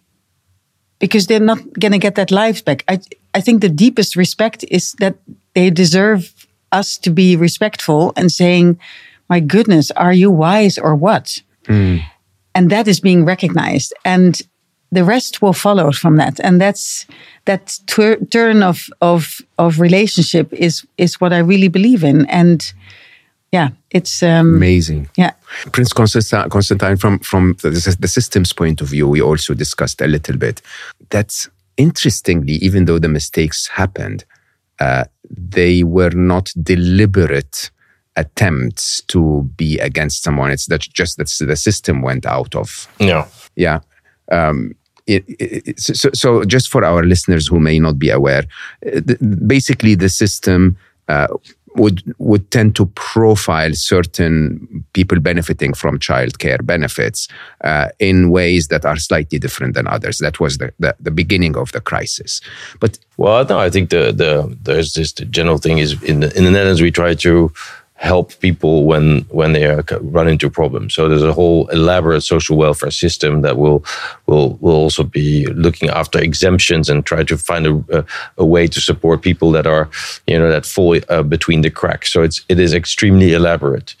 because they're not going to get that life back. I, I think the deepest respect is that they deserve us to be respectful and saying, my goodness, are you wise or what? Mm. And that is being recognized. And the rest will follow from that. And that's that turn of, of, of relationship is, is what I really believe in. And yeah, it's um, amazing. Yeah, Prince Constantine, Constantine from from the, the systems point of view, we also discussed a little bit. That's interestingly, even though the mistakes happened, uh, they were not deliberate attempts to be against someone. It's that just that the system went out of. Yeah. Yeah. Um, it, it, so, so, just for our listeners who may not be aware, uh, basically the system uh, would would tend to profile certain people benefiting from childcare benefits uh, in ways that are slightly different than others. That was the, the, the, beginning of the crisis. But well, no, I think the the there's this general thing is in the, in the Netherlands we try to help people when when they are run into problems. So there's a whole elaborate social welfare system that will will will also be looking after exemptions and try to find a, a, a way to support people that are you know that fall uh, between the cracks. So it's it is extremely elaborate,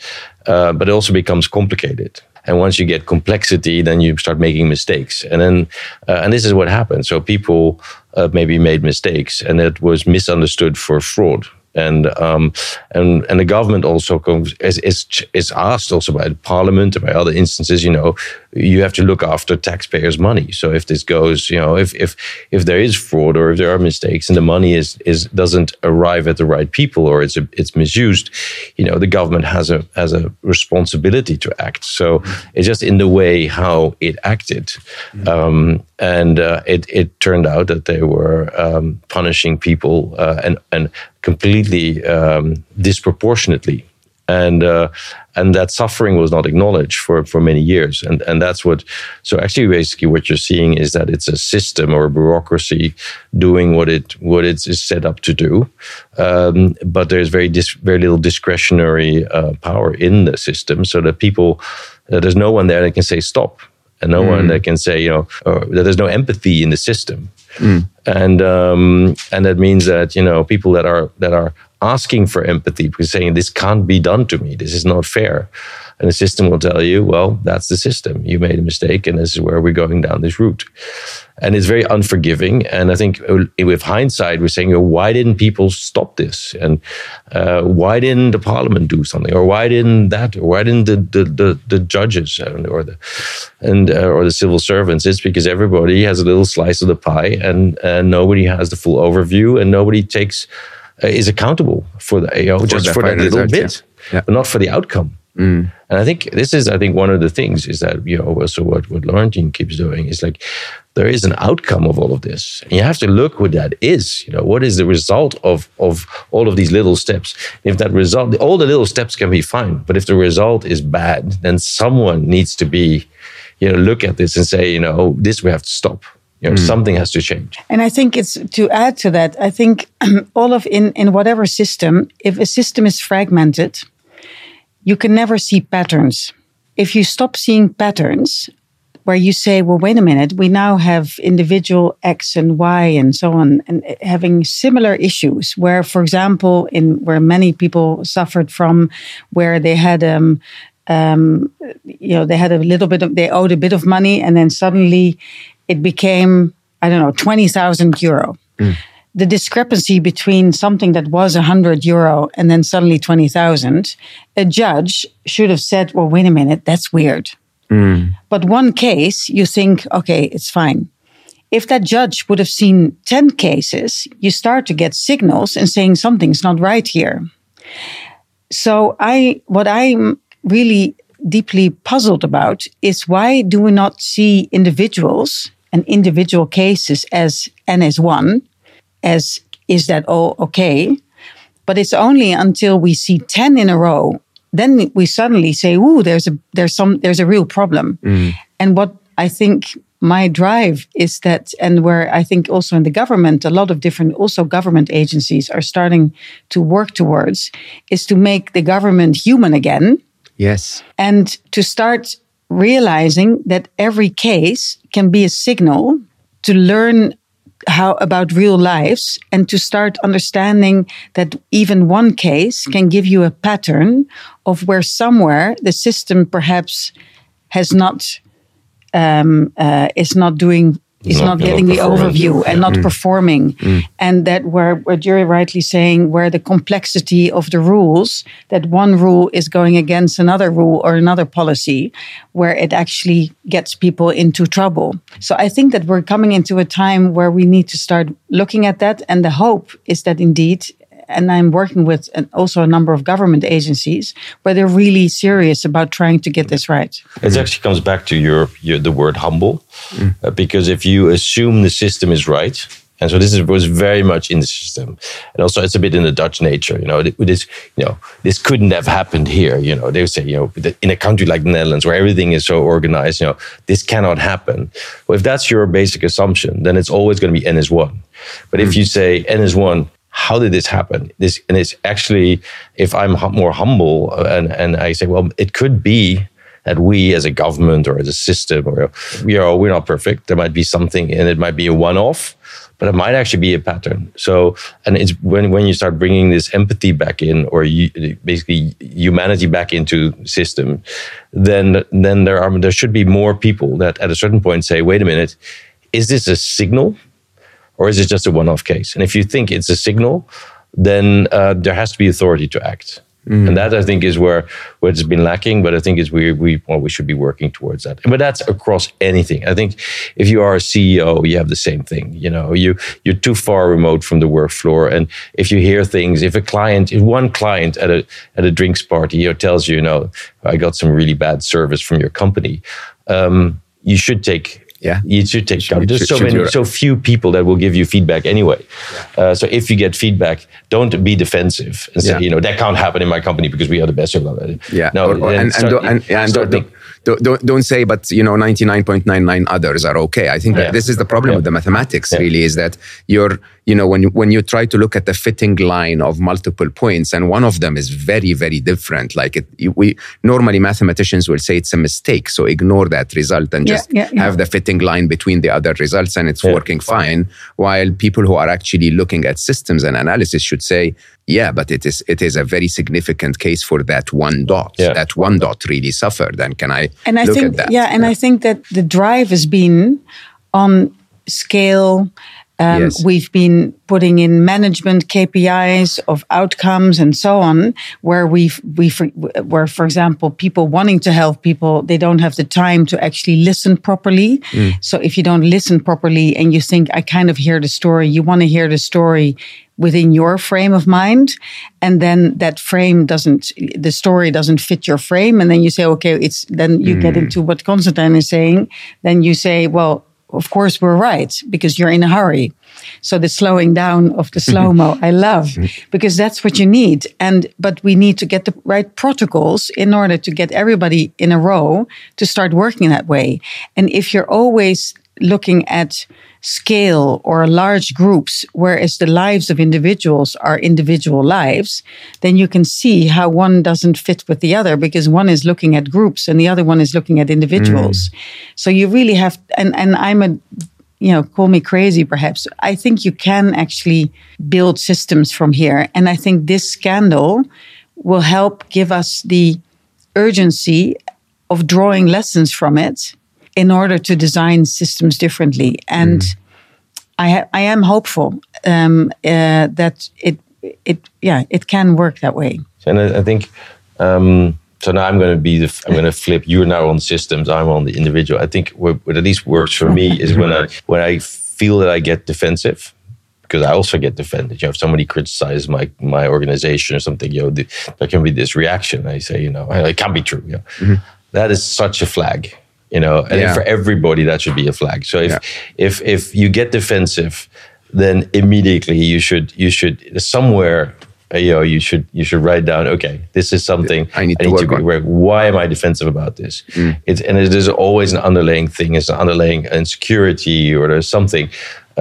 uh, but it also becomes complicated. And once you get complexity, then you start making mistakes. And then, uh, and this is what happened. So people uh, maybe made mistakes, and it was misunderstood for fraud and um, and and the government also comes, is, is is asked also by the parliament and by other instances. You know, you have to look after taxpayers' money. So if this goes, you know, if if if there is fraud or if there are mistakes and the money is is doesn't arrive at the right people or it's a, it's misused, you know, the government has a has a responsibility to act. So mm-hmm. it's just in the way how it acted, mm-hmm. um, and uh, it it turned out that they were um, punishing people uh, and and completely um, disproportionately. And uh, and that suffering was not acknowledged for for many years. And and that's what so actually basically what you're seeing is that it's a system or a bureaucracy doing what it what it is set up to do. Um, but there's very dis, very little discretionary uh, power in the system so that people uh, there's no one there that can say stop. And no mm. one that can say you know that there's no empathy in the system mm. and um, and that means that you know people that are that are asking for empathy because saying this can't be done to me this is not fair and the system will tell you well that's the system. You made a mistake and this is where we're going down this route. And it's very unforgiving. And i think uh, with hindsight we're saying why didn't people stop this? And uh, why didn't the parliament do something? Or why didn't that? Or why didn't the the, the, the judges or the and uh, or the civil servants? It's because everybody has a little slice of the pie and uh, nobody has the full overview and nobody takes uh, is accountable for the for just for that little bit, yeah. but not for the outcome. Mm. And I think this is, I think, one of the things is that you know also what what Laurentien keeps doing is like there is an outcome of all of this, and you have to look what that is. You know, what is the result of of all of these little steps? If that result, all the little steps can be fine, but if the result is bad, then someone needs to be, you know, look at this and say, you know, this we have to stop you know, mm. something has to change. And I think it's to add to that. I think all of in in whatever system, if a system is fragmented, you can never see patterns. If you stop seeing patterns, where you say, well, wait a minute, we now have individual X and Y and so on, and having similar issues. Where, for example, in where many people suffered from, where they had um, um, you know, they had a little bit of, they owed a bit of money, and then suddenly it became, I don't know, 20,000 euro. Mm. The discrepancy between something that was 100 euro and then suddenly 20,000, a judge should have said, well, wait a minute, that's weird. Mm. But one case, you think, okay, it's fine. If that judge would have seen 10 cases, you start to get signals and saying something's not right here. So I, what I'm really deeply puzzled about is why do we not see individuals and individual cases as n as one, as is that all okay? But it's only until we see 10 in a row, then we suddenly say, ooh, there's a there's some there's a real problem. Mm. And what I think my drive is that and where i think also in the government a lot of different also government agencies are starting to work towards is to make the government human again Yes. And to start realizing that every case can be a signal to learn how about real lives and to start understanding that even one case can give you a pattern of where somewhere the system perhaps has not um, uh, is not doing is not, not getting the overview and not mm. performing. Mm. And that where what you're rightly saying, where the complexity of the rules, that one rule is going against another rule or another policy, where it actually gets people into trouble. So I think that we're coming into a time where we need to start looking at that. And the hope is that indeed and I'm working with an, also a number of government agencies where they're really serious about trying to get this right. It actually comes back to your, your the word humble, mm. uh, because if you assume the system is right, and so this is, was very much in the system, and also it's a bit in the Dutch nature. You know, this you know this couldn't have happened here. You know, they would say you know in a country like the Netherlands where everything is so organized, you know, this cannot happen. Well, if that's your basic assumption, then it's always going to be n is one. But mm. if you say n is one, how did this happen? This and it's actually, if I'm more humble uh, and and I say, well, it could be that we as a government or as a system or we are we're not perfect. There might be something and it might be a one-off, but it might actually be a pattern. So and it's when when you start bringing this empathy back in or you, basically humanity back into system, then then there are there should be more people that at a certain point say, wait a minute, is this a signal? Or is it just a one-off case? And if you think it's a signal, then uh, there has to be authority to act. Mm. And that I think is where where it's been lacking, but I think is we we well, we should be working towards that. But that's across anything. I think if you are a CEO, you have the same thing. You know, you you're too far remote from the work floor, and if you hear things, if a client, if one client at a at a drinks party, you know, tells you, you know, I got some really bad service from your company, um, you should take yeah, you should take should, There's so many, so few people that will give you feedback anyway. Uh, so if you get feedback, don't be defensive and say, yeah. you know, that can't happen in my company because we are the best. Yeah, no, or, or, and, and, and, and, and don't, don't say, but you know, 99.99 others are okay. I think yeah. that this is the problem yeah. with the mathematics yeah. really is that you're, you know, when, when you try to look at the fitting line of multiple points and one of them is very, very different, like it, we normally mathematicians will say it's a mistake. So ignore that result and just have the fitting line between the other results and it's working fine. While people who are actually looking at systems and analysis should say, yeah, but it is it is a very significant case for that one dot. Yeah. That one dot really suffered. And can I and I think yeah, and yeah. I think that the drive has been on scale. Um, yes. We've been putting in management KPIs of outcomes and so on, where we've we where for example people wanting to help people they don't have the time to actually listen properly. Mm. So if you don't listen properly and you think I kind of hear the story, you want to hear the story within your frame of mind and then that frame doesn't the story doesn't fit your frame and then you say okay it's then you mm. get into what constantine is saying then you say well of course we're right because you're in a hurry. So the slowing down of the slow mo i love because that's what you need. And but we need to get the right protocols in order to get everybody in a row to start working that way. And if you're always looking at scale or large groups, whereas the lives of individuals are individual lives, then you can see how one doesn't fit with the other because one is looking at groups and the other one is looking at individuals. Mm. So you really have, and, and I'm a, you know, call me crazy perhaps. I think you can actually build systems from here. And I think this scandal will help give us the urgency of drawing lessons from it in order to design systems differently. And mm. I, I am hopeful um, uh, that it, it, yeah, it can work that way. And I, I think um, so. Now I'm going to be the I'm going to flip. You're now on systems. I'm on the individual. I think what, what at least works for me is when I when I feel that I get defensive because I also get defended. You know, if somebody criticizes my my organization or something, you know, the, there can be this reaction. I say, you know, it can't be true. You know? mm-hmm. that is such a flag you know and yeah. for everybody that should be a flag so if yeah. if if you get defensive then immediately you should you should somewhere uh, you know you should you should write down okay this is something i need, I need to, work, to why am i defensive about this mm. it's and it is always an underlying thing it's an underlying insecurity or there's something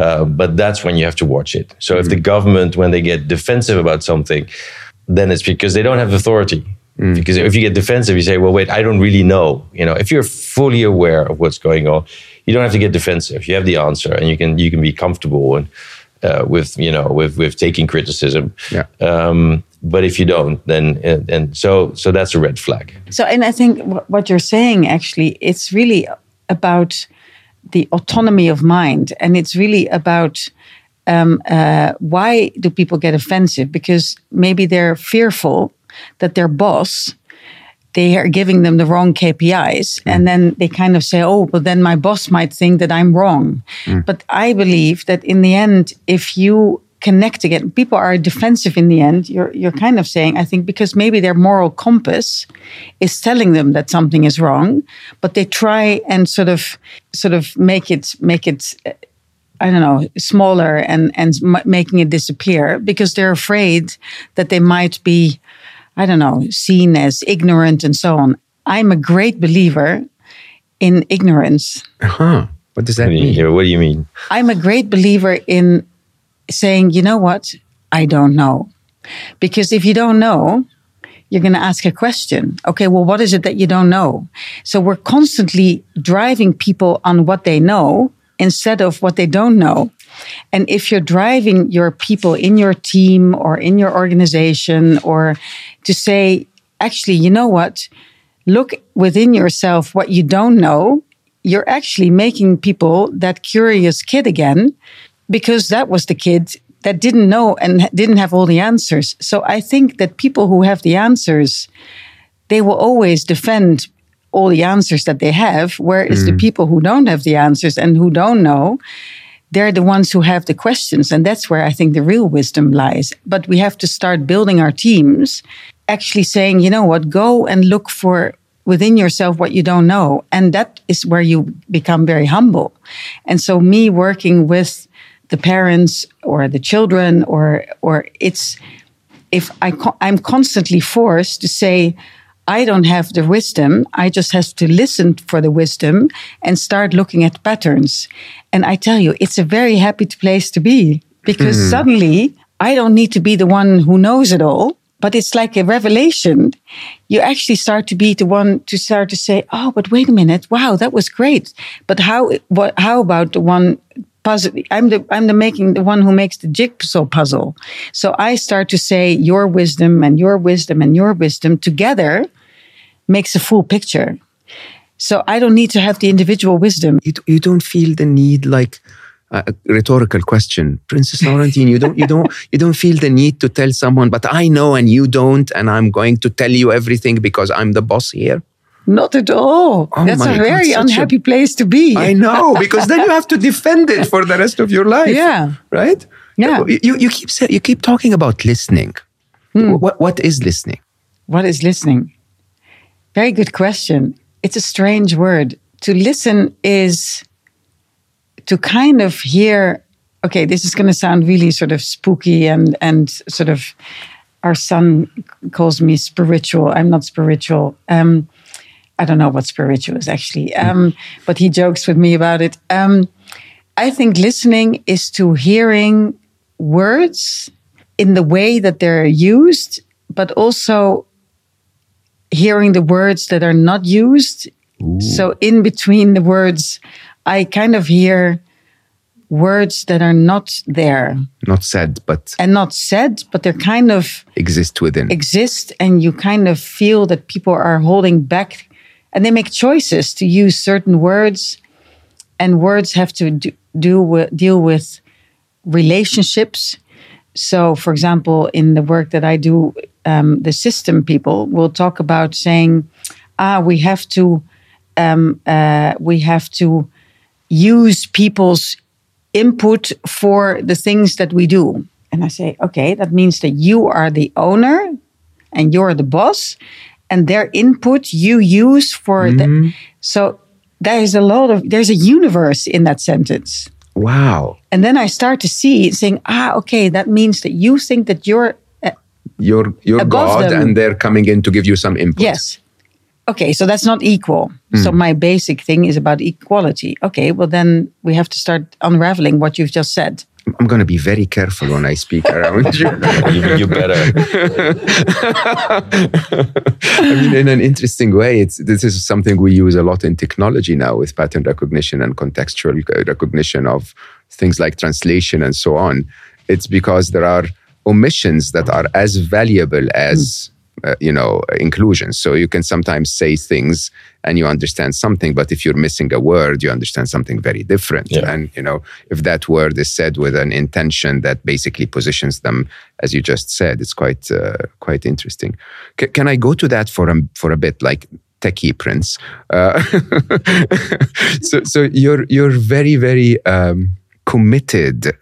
uh, but that's when you have to watch it so mm. if the government when they get defensive about something then it's because they don't have authority Mm. Because if you get defensive, you say, well, wait, I don't really know. You know, if you're fully aware of what's going on, you don't have to get defensive. You have the answer and you can, you can be comfortable and, uh, with, you know, with, with taking criticism. Yeah. Um, but if you don't, then, and, and so, so that's a red flag. So, and I think what you're saying actually, it's really about the autonomy of mind and it's really about, um, uh, why do people get offensive? Because maybe they're fearful that their boss they are giving them the wrong KPIs. Mm. And then they kind of say, oh, but then my boss might think that I'm wrong. Mm. But I believe that in the end, if you connect again, people are defensive in the end. You're, you're kind of saying, I think, because maybe their moral compass is telling them that something is wrong, but they try and sort of, sort of make it, make it, I don't know, smaller and, and making it disappear because they're afraid that they might be I don't know, seen as ignorant and so on. I'm a great believer in ignorance. Huh. What does that what mean? You, what do you mean? I'm a great believer in saying, you know what? I don't know. Because if you don't know, you're going to ask a question. Okay, well, what is it that you don't know? So we're constantly driving people on what they know instead of what they don't know. And if you're driving your people in your team or in your organization or to say, actually, you know what? Look within yourself what you don't know. You're actually making people that curious kid again because that was the kid that didn't know and didn't have all the answers. So I think that people who have the answers, they will always defend all the answers that they have. Whereas mm. the people who don't have the answers and who don't know, they're the ones who have the questions. And that's where I think the real wisdom lies. But we have to start building our teams, actually saying, you know what, go and look for within yourself what you don't know. And that is where you become very humble. And so me working with the parents or the children or, or it's, if I, I'm constantly forced to say, I don't have the wisdom. I just have to listen for the wisdom and start looking at patterns. And I tell you, it's a very happy place to be because mm. suddenly I don't need to be the one who knows it all, but it's like a revelation. You actually start to be the one to start to say, "Oh, but wait a minute! Wow, that was great." But how? What? How about the one puzzle. I'm the I'm the making the one who makes the jigsaw puzzle. So I start to say your wisdom and your wisdom and your wisdom together makes a full picture. So I don't need to have the individual wisdom. You, you don't feel the need like a rhetorical question princess laurentien you don't you don't you don't feel the need to tell someone but i know and you don't and i'm going to tell you everything because i'm the boss here not at all. Oh That's a very God, unhappy a, place to be. I know, because then you have to defend it for the rest of your life. Yeah. Right? Yeah. You, you, keep, you keep talking about listening. Hmm. What, what is listening? What is listening? Very good question. It's a strange word. To listen is to kind of hear, okay, this is going to sound really sort of spooky and, and sort of, our son calls me spiritual. I'm not spiritual. Um, I don't know what spiritual is actually, um, but he jokes with me about it. Um, I think listening is to hearing words in the way that they're used, but also hearing the words that are not used. So, in between the words, I kind of hear words that are not there Not said, but and not said, but they're kind of exist within. exist, and you kind of feel that people are holding back and they make choices to use certain words, and words have to do, do with, deal with relationships. So, for example, in the work that I do, um, the system people will talk about saying, "Ah, we have to, um, uh, we have to use people's input for the things that we do." And I say, "Okay, that means that you are the owner, and you're the boss, and their input you use for the." So there is a lot of there's a universe in that sentence. wow. And then I start to see saying, ah, okay, that means that you think that you're, uh, You're you're God them. and they're coming in to give you some input. yes. Okay, so that's not equal. So hmm. my basic thing is about equality. Okay, well, then we have to start unraveling what you've just said. I'm going to be very careful when I speak around you. you, you better. I mean, in an interesting way, it's this is something we use a lot in technology now with pattern recognition and contextual uh, recognition of things like translation and so on. It's because there are omissions that are as valuable as hmm. Uh, you know inclusion So you can sometimes say things and you understand something, but if you're missing a word, you understand something very different. Yeah. And you know, if that word is said with an intention that basically positions them, as you just said, it's quite uh, quite interesting. C- can I go to that for a for a bit, like techie prince? Uh, so so you're you're very very um, committed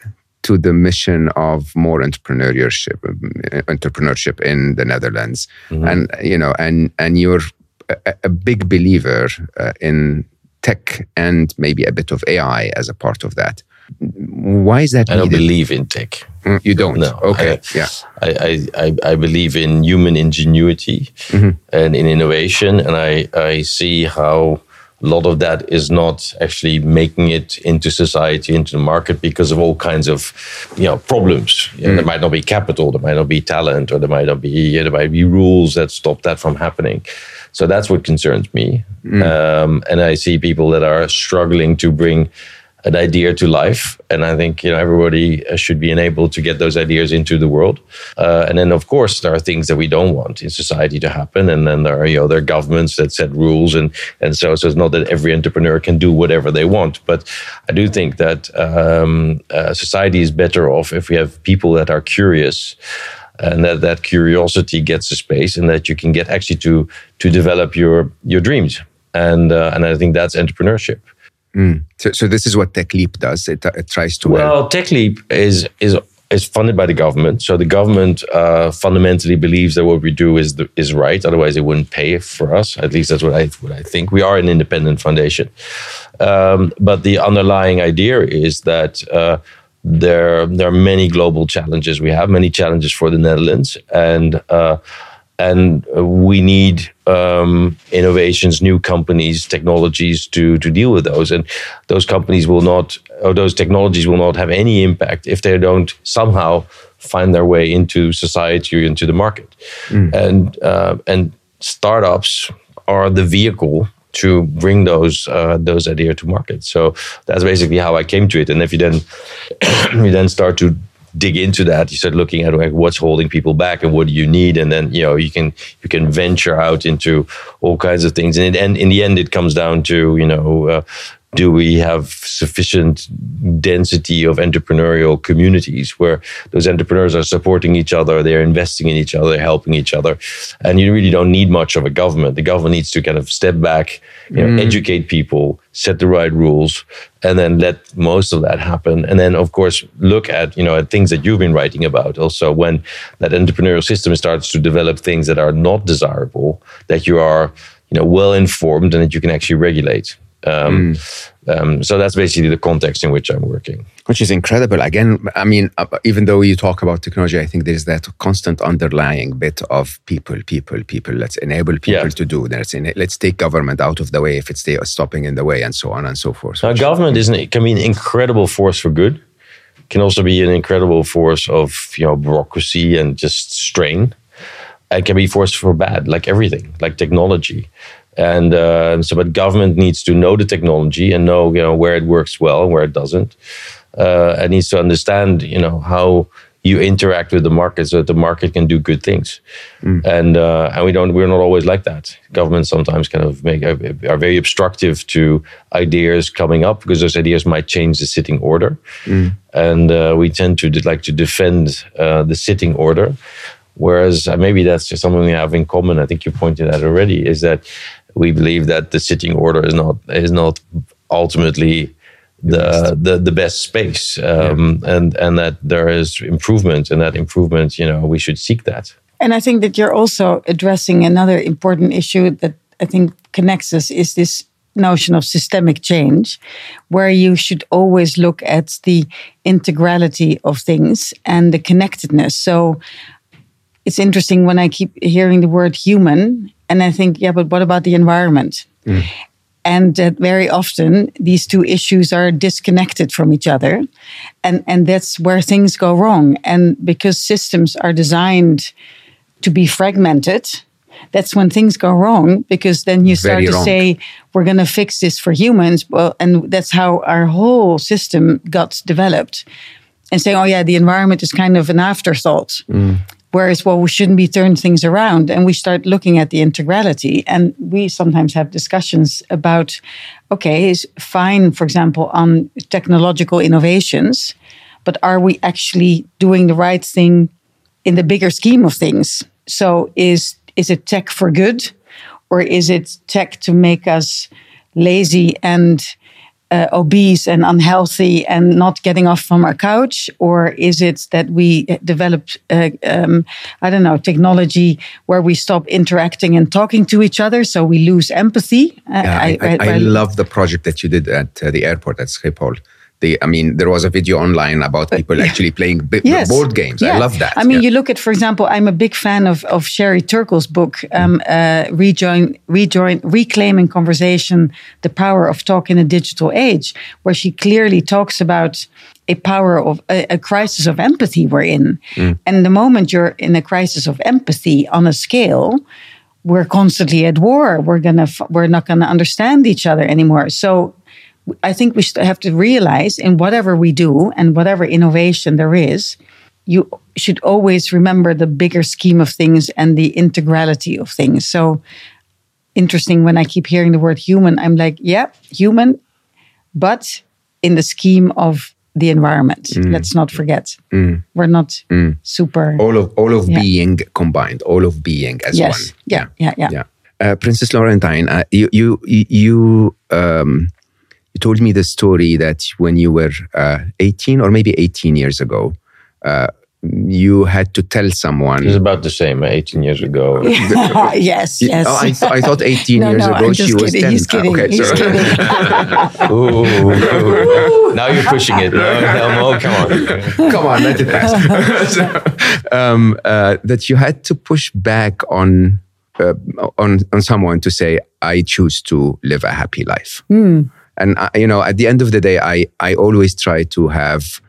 to the mission of more entrepreneurship uh, entrepreneurship in the Netherlands. And you know and and you're a, a big believer uh, in tech and maybe a bit of AI as a part of that. Why is that I don't believe in tech. Mm, you don't? No. okay I, yeah. I, I, I, I believe in human ingenuity and in innovation, and I, I see how a lot of that is not actually making it into society, into the market, because of all kinds of you know problems. You know, There might not be capital, there might not be talent, or there might not be there might be rules that stop that from happening. So that's what concerns me, um, and I see people that are struggling to bring an idea to life. And I think you know everybody uh, should be enabled to get those ideas into the world. Uh, and then of course there are things that we don't want in society to happen. And then there are you know there are governments that set rules and and so so it's not that every entrepreneur can do whatever they want. But I do think that um, uh, society is better off if we have people that are curious. And that, that curiosity gets a space, and that you can get actually to to develop your your dreams, and uh, and I think that's entrepreneurship. So, so this is what TechLeap does it, it tries to Well, TechLeap is is is funded by the government, so the government uh, fundamentally believes that what we do is the, is right. Otherwise, they wouldn't pay for us. At least that's what I what I think. We are an independent foundation, um, but the underlying idea is that. Uh, there, there are many global challenges. We have many challenges for the Netherlands, and uh, and we need um, innovations, new companies, technologies to to deal with those. And those companies will not, or those technologies will not have any impact if they don't somehow find their way into society or into the market. And uh, and startups are the vehicle to bring those uh, those ideas to market. So that's basically how I came to it. And if you then you then start to dig into that, you start looking at like what's holding people back and what do you need, and then you know you can you can venture out into all kinds of things. And, it, and in the end, it comes down to you know. Uh, do we have sufficient density of entrepreneurial communities where those entrepreneurs are supporting each other, they're investing in each other, helping each other, and you really don't need much of a government. The government needs to kind of step back, you know, mm. educate people, set the right rules, and then let most of that happen. And then, of course, look at you know at things that you've been writing about. Also, when that entrepreneurial system starts to develop things that are not desirable, that you are you know well informed and that you can actually regulate. Um, Um, so that's basically the context in which I'm working. Which is incredible. Again, I mean, uh, even though you talk about technology, I think there's that constant underlying bit of people, people, people. Let's enable people Yeah. to do. Let's let's take government out of the way if it's stopping in the way, and so on and so forth. Now, government is an, can be an incredible force for good, can also be an incredible force of you know bureaucracy and just strain. It can be force for bad, like everything, like technology. And uh, so, but government needs to know the technology and know you know where it works well and where it doesn't. Uh, it needs to understand you know how you interact with the market so that the market can do good things. And uh, and we don't we're not always like that. Governments sometimes kind of make are very obstructive to ideas coming up because those ideas might change the sitting order. And uh, we tend to like to defend uh, the sitting order. Whereas uh, maybe that's just something we have in common. I think you pointed out already is that we believe that the sitting order is not is not ultimately the the, the best space, um, and and that there is improvement, and that improvement, you know, we should seek that. And I think that you're also addressing another important issue that I think connects us is this notion of systemic change, where you should always look at the integrality of things and the connectedness. So it's interesting when I keep hearing the word human, and I think, yeah, but what about the environment? Mm. and that very often these two issues are disconnected from each other and and that's where things go wrong. And because systems are designed to be fragmented that's when things go wrong because then you start Very to wrong. say we're going to fix this for humans. Well and that's how our whole system got developed. And saying oh yeah the environment is kind of an afterthought mm. Whereas, well, we shouldn't be turning things around and we start looking at the integrality. And we sometimes have discussions about, okay, is fine, for example, on technological innovations, but are we actually doing the right thing in the bigger scheme of things? So is is it tech for good or is it tech to make us lazy and uh, obese and unhealthy and not getting off from our couch? Or is it that we developed, uh, um, I don't know, technology where we stop interacting and talking to each other so we lose empathy? Uh, Yeah, I, I, I, I- love the project that you did at uh, the airport at Schiphol. The, I mean, there was a video online about people actually playing bi- Yes. board games. I love that. I mean, Yeah. you look at, for example, I'm a big fan of, of Sherry Turkle's book, um, uh, Rejoin, Rejoin, Reclaiming Conversation, The Power of Talk in a Digital Age, where she clearly talks about a power of a, a crisis of empathy we're in. And the moment you're in a crisis of empathy on a scale, we're constantly at war. We're gonna, we're not gonna understand each other anymore. So I think we should have to realize in whatever we do and whatever innovation there is, you should always remember the bigger scheme of things and the integrality of things. So interesting when I keep hearing the word human, I'm like, yeah, human, but in the scheme of the environment. Let's not forget. We're not super. all of all of Yeah. being combined, all of being as yes. one. Yeah. Yeah. Yeah. yeah. Uh, Princess Laurentien, uh, you you you um, you told me the story that when you were uh, 18 or maybe 18 years ago, uh, you had to tell someone. It's about the same. uh, 18 years ago. yes. Yes. Oh, I, th- I thought 18 no, years no, ago I'm she just was kidding. 10. He's Ah, kidding. okay, He's sorry. kidding. Ooh, ooh. now you're pushing it. No, Helmo, come on. Come on, let it pass. So, um, uh, that you had to push back on uh, on on someone to say, "I choose to live a happy life." And uh, you know, at the end of the day, I I always try to have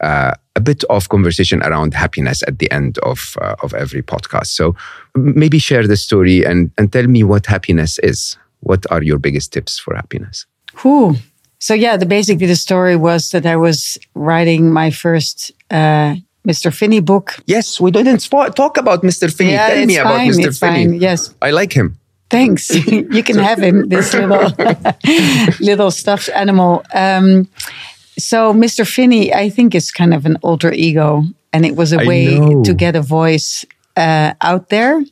uh, a bit of conversation around happiness at the end of uh, of every podcast. So maybe share the story and and tell me what happiness is. What are your biggest tips for happiness? Whew. So yeah, the basically the story was that I was writing my first uh, Mr. Finney book. Yes, we didn't talk about Mr. Finney. Yeah, tell me about fine, Mr. Finney. fine, yes. I like him. Thanks. you can have him, this little little stuffed animal. Um, so Mr. Finney, I think, is kind of an alter ego, and it was a I way know. to get a voice uh, out there,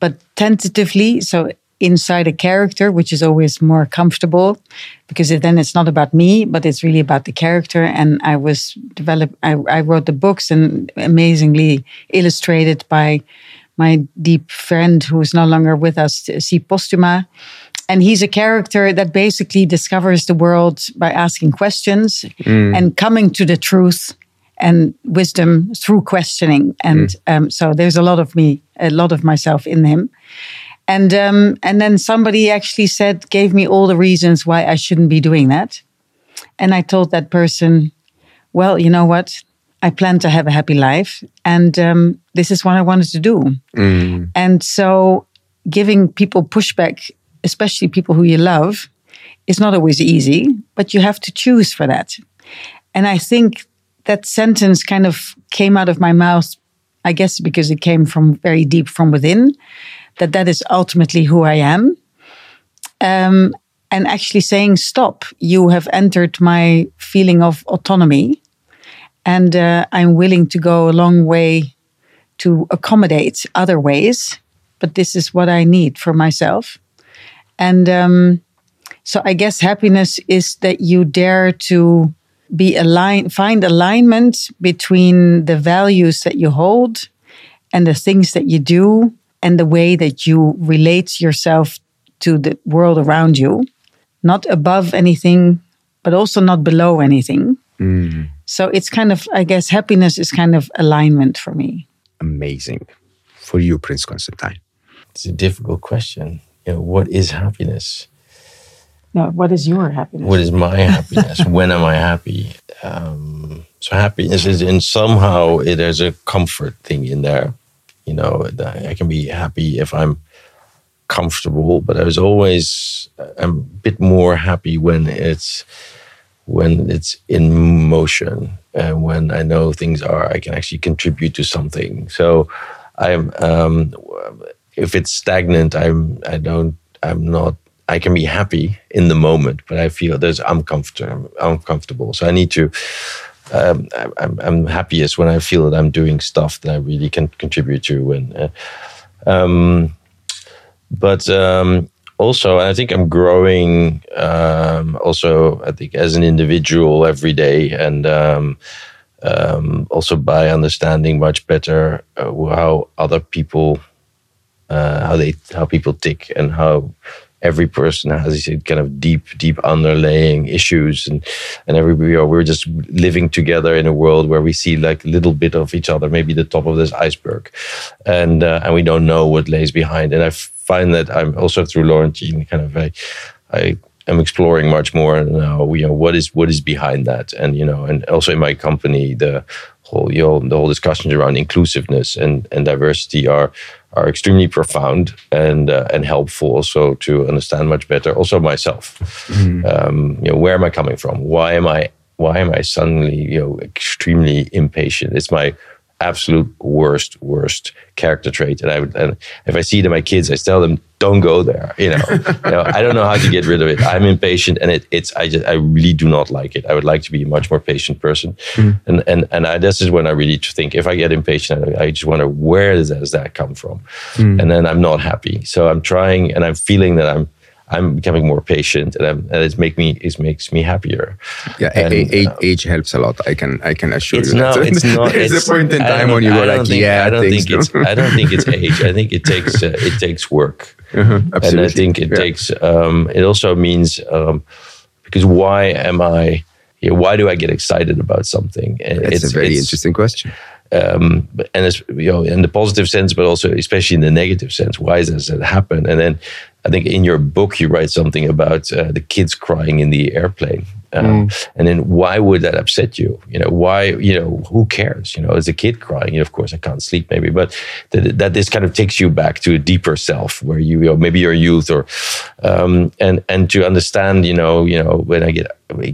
but tentatively. So inside a character, which is always more comfortable, because then it's not about me, but it's really about the character. And I was developed. I, I wrote the books, and amazingly illustrated by my deep friend who is no longer with us, C. Posthuma. and he's a character that basically discovers the world by asking questions and coming to the truth and wisdom through questioning. And um, so there's a lot of me, a lot of myself in him. And um, and then somebody actually said, gave me all the reasons why I shouldn't be doing that. And I told that person, well, you know what? I plan to have a happy life, and um, this is what I wanted to do. And so, giving people pushback, especially people who you love, is not always easy, but you have to choose for that. And I think that sentence kind of came out of my mouth, I guess, because it came from very deep from within, that that is ultimately who I am. Um, and actually saying, stop, you have entered my feeling of autonomy. And uh, I'm willing to go a long way to accommodate other ways, but this is what I need for myself. And um, so I guess happiness is that you dare to be aligned, find alignment between the values that you hold and the things that you do and the way that you relate yourself to the world around you, not above anything, but also not below anything. So it's kind of, I guess, happiness is kind of alignment for me. Amazing. For you, Prince Constantine. It's a difficult question. You know, what is happiness? No, what is your happiness? What is my happiness? when am I happy? Um, so happiness is in somehow it, there's a comfort thing in there. You know, that I can be happy if I'm comfortable, but I was always I'm a bit more happy when it's when it's in motion and when I know things are I can actually contribute to something. So I'm um, if it's stagnant, I'm I don't I'm not I can be happy in the moment, but I feel there's I'm comfortable. Uncomfortable, so I need to. Um, I'm, I'm happiest when I feel that I'm doing stuff that I really can contribute to, and uh, um, but um, also I think I'm growing. Um, also, I think as an individual every day, and um, um, also by understanding much better uh, how other people, uh, how they, how people tick, and how every person has these kind of deep, deep underlying issues, and and every we are we're just living together in a world where we see like a little bit of each other, maybe the top of this iceberg, and uh, and we don't know what lays behind. And I find that I'm also through Laurentien kind of I am exploring much more now. You know what is what is behind that, and you know, and also in my company the whole you know the whole discussions around inclusiveness and and diversity are are extremely profound and uh, and helpful also to understand much better also myself. Um, you know where am i coming from? Why am i why am i suddenly you know extremely impatient? It's my absolute worst worst character trait and i would and if i see it in my kids i tell them don't go there you know, you know i don't know how to get rid of it. I'm impatient and it, it's i just i really do not like it. I would like to be a much more patient person. Mm. And and and I, this is when i really think if i get impatient i, I just wonder where does, does that come from? Mm. And then i'm not happy. So i'm trying and i'm feeling that i'm I'm becoming more patient, and, and it's make me it makes me happier. Yeah, And, a- a- uh, age helps a lot. I can I can assure It's you. no, that. it's not. There's it's, a point in time when you go like, think, yeah, I don't think it's. I don't think it's age. I think it takes. Uh, it takes work, Uh-huh, and I think it Yeah. takes. Um, it also means um, because why am I? Yeah, why do I get excited about something? And It's, a very interesting question. um, and it's you know in the positive sense, but also especially in the negative sense. Why does that happen? And then I think in your book you write something about uh, the kids crying in the airplane. Um, And then why would that upset you? You know why? You know who cares? You know, as a kid crying, you know, of course I can't sleep maybe, but that, that this kind of takes you back to a deeper self where you, you know, maybe your youth or um, and and to understand, you know, you know when I get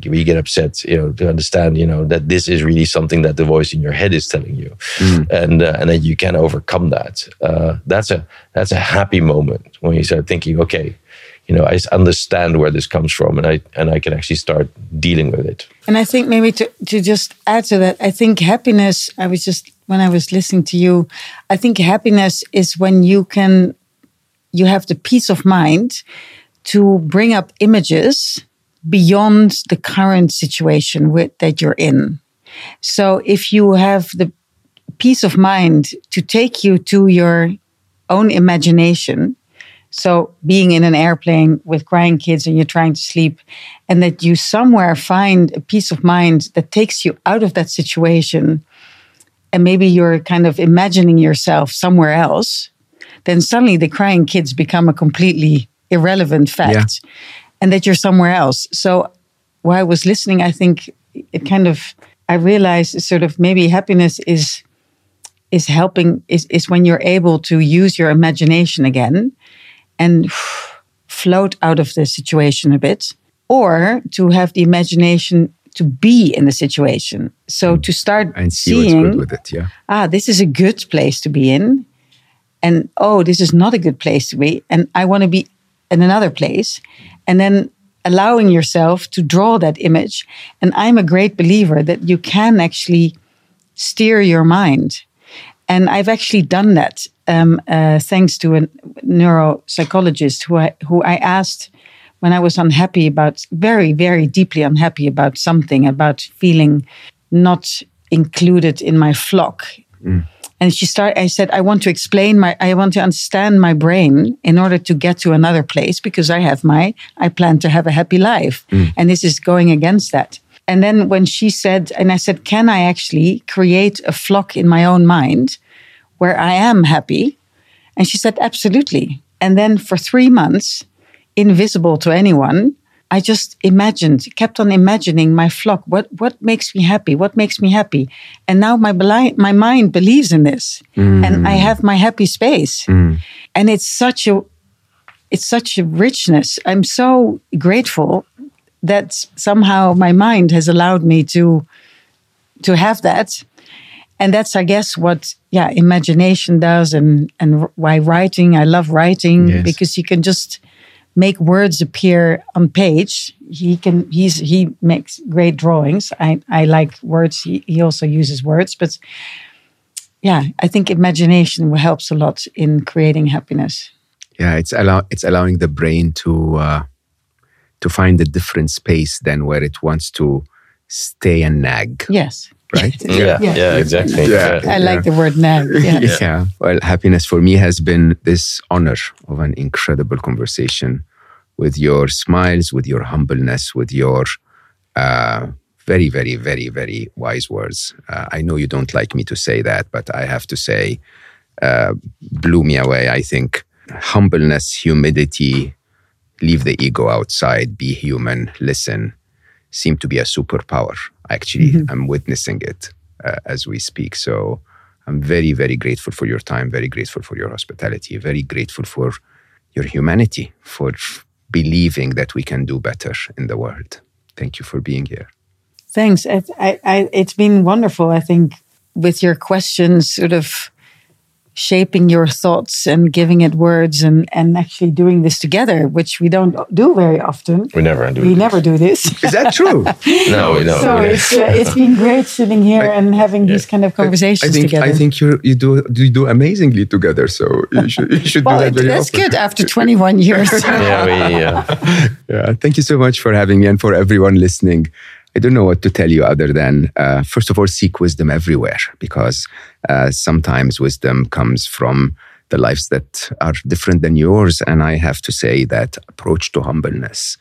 we get upset, you know, to understand, you know, that this is really something that the voice in your head is telling you, and uh, and that you can overcome that. Uh, that's a that's a happy moment when you start thinking, okay, you know, i understand where this comes from, and I and I can actually start dealing with it. And I think maybe to, to just add to that, I think happiness, I was just, when I was listening to you, I think happiness is when you can, you have the peace of mind to bring up images beyond the current situation with, that you're in. So if you have the peace of mind to take you to your own imagination, So being in an airplane with crying kids and you're trying to sleep, and that you somewhere find a peace of mind that takes you out of that situation, and maybe you're kind of imagining yourself somewhere else, then suddenly the crying kids become a completely irrelevant fact, yeah. and that you're somewhere else. So while I was listening, I think it kind of I realized sort of maybe happiness is is helping is, is when you're able to use your imagination again and float out of the situation a bit, or to have the imagination to be in the situation. So to start and see seeing, what's good with it, yeah. Ah, this is a good place to be in, and oh, this is not a good place to be, and I want to be in another place, and then allowing yourself to draw that image. And I'm a great believer that you can actually steer your mind. And I've actually done that um, uh, thanks to a neuropsychologist who I, who I asked when I was unhappy about, very, very deeply unhappy about something, about feeling not included in my flock. Mm. And she started, I said, I want to explain my, I want to understand my brain in order to get to another place because I have my, I plan to have a happy life. Mm. And this is going against that. And then when she said, and I said, can I actually create a flock in my own mind where I am happy? And she said, absolutely. And then for three months, invisible to anyone, I just imagined, kept on imagining my flock. What what makes me happy? What makes me happy? And now my my mind believes in this, mm. and I have my happy space. Mm. And it's such a it's such a richness. I'm so grateful that somehow my mind has allowed me to to have that and that's i guess what yeah imagination does and and why writing i love writing yes. because you can just make words appear on page. He can he's he makes great drawings. I i like words. He, he also uses words but yeah i think imagination helps a lot in creating happiness. Yeah it's allow it's allowing the brain to uh to find a different space than where it wants to stay and nag. Yes right? yeah, yeah, yeah, exactly. Yeah. I like the word now. Yeah. yeah. Well, happiness for me has been this honor of an incredible conversation with your smiles, with your humbleness, with your uh, very, very, very, very wise words. Uh, I know you don't like me to say that, but I have to say, uh, blew me away. I think humbleness, humility, leave the ego outside, be human, listen, seem to be a superpower. Actually, mm-hmm. I'm witnessing it uh, as we speak. So I'm very, very grateful for your time, very grateful for your hospitality, very grateful for your humanity, for believing that we can do better in the world. Thank you for being here. Thanks. I, I, it's been wonderful. I think with your questions, sort of shaping your thoughts and giving it words and, and actually doing this together, which we don't do very often. We never do. We this. never do this. Is that true? no, we don't. So it's, uh, it's been great sitting here I, and having yeah. these kind of conversations I think, together. I think you you do you do amazingly together. So you should you should well, do that very that's often. good after 21 years. yeah, we, uh, yeah. Thank you so much for having me and for everyone listening. I don't know what to tell you other than, uh, first of all, seek wisdom everywhere because uh, sometimes wisdom comes from the lives that are different than yours. And I have to say that approach to humbleness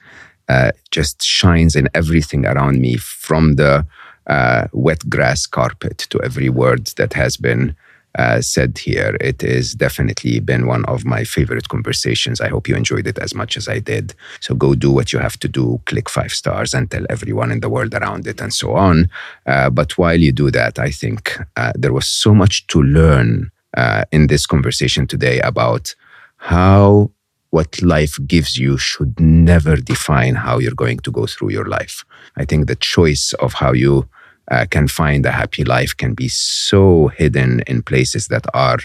uh, just shines in everything around me from the uh, wet grass carpet to every word that has been uh, said here. It has definitely been one of my favorite conversations. I hope you enjoyed it as much as I did. So go do what you have to do, click five stars, and tell everyone in the world around it, and so on. Uh, but while you do that, I think uh, there was so much to learn uh, in this conversation today about how what life gives you should never define how you're going to go through your life. I think the choice of how you uh, can find a happy life can be so hidden in places that are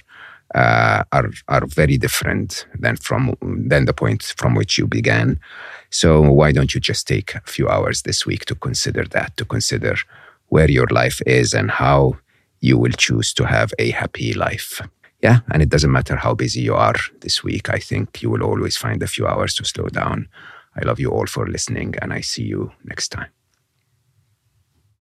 uh, are are very different than from than the point from which you began. So why don't you just take a few hours this week to consider that, to consider where your life is and how you will choose to have a happy life. Yeah, and it doesn't matter how busy you are this week. I think you will always find a few hours to slow down. I love you all for listening, and I see you next time.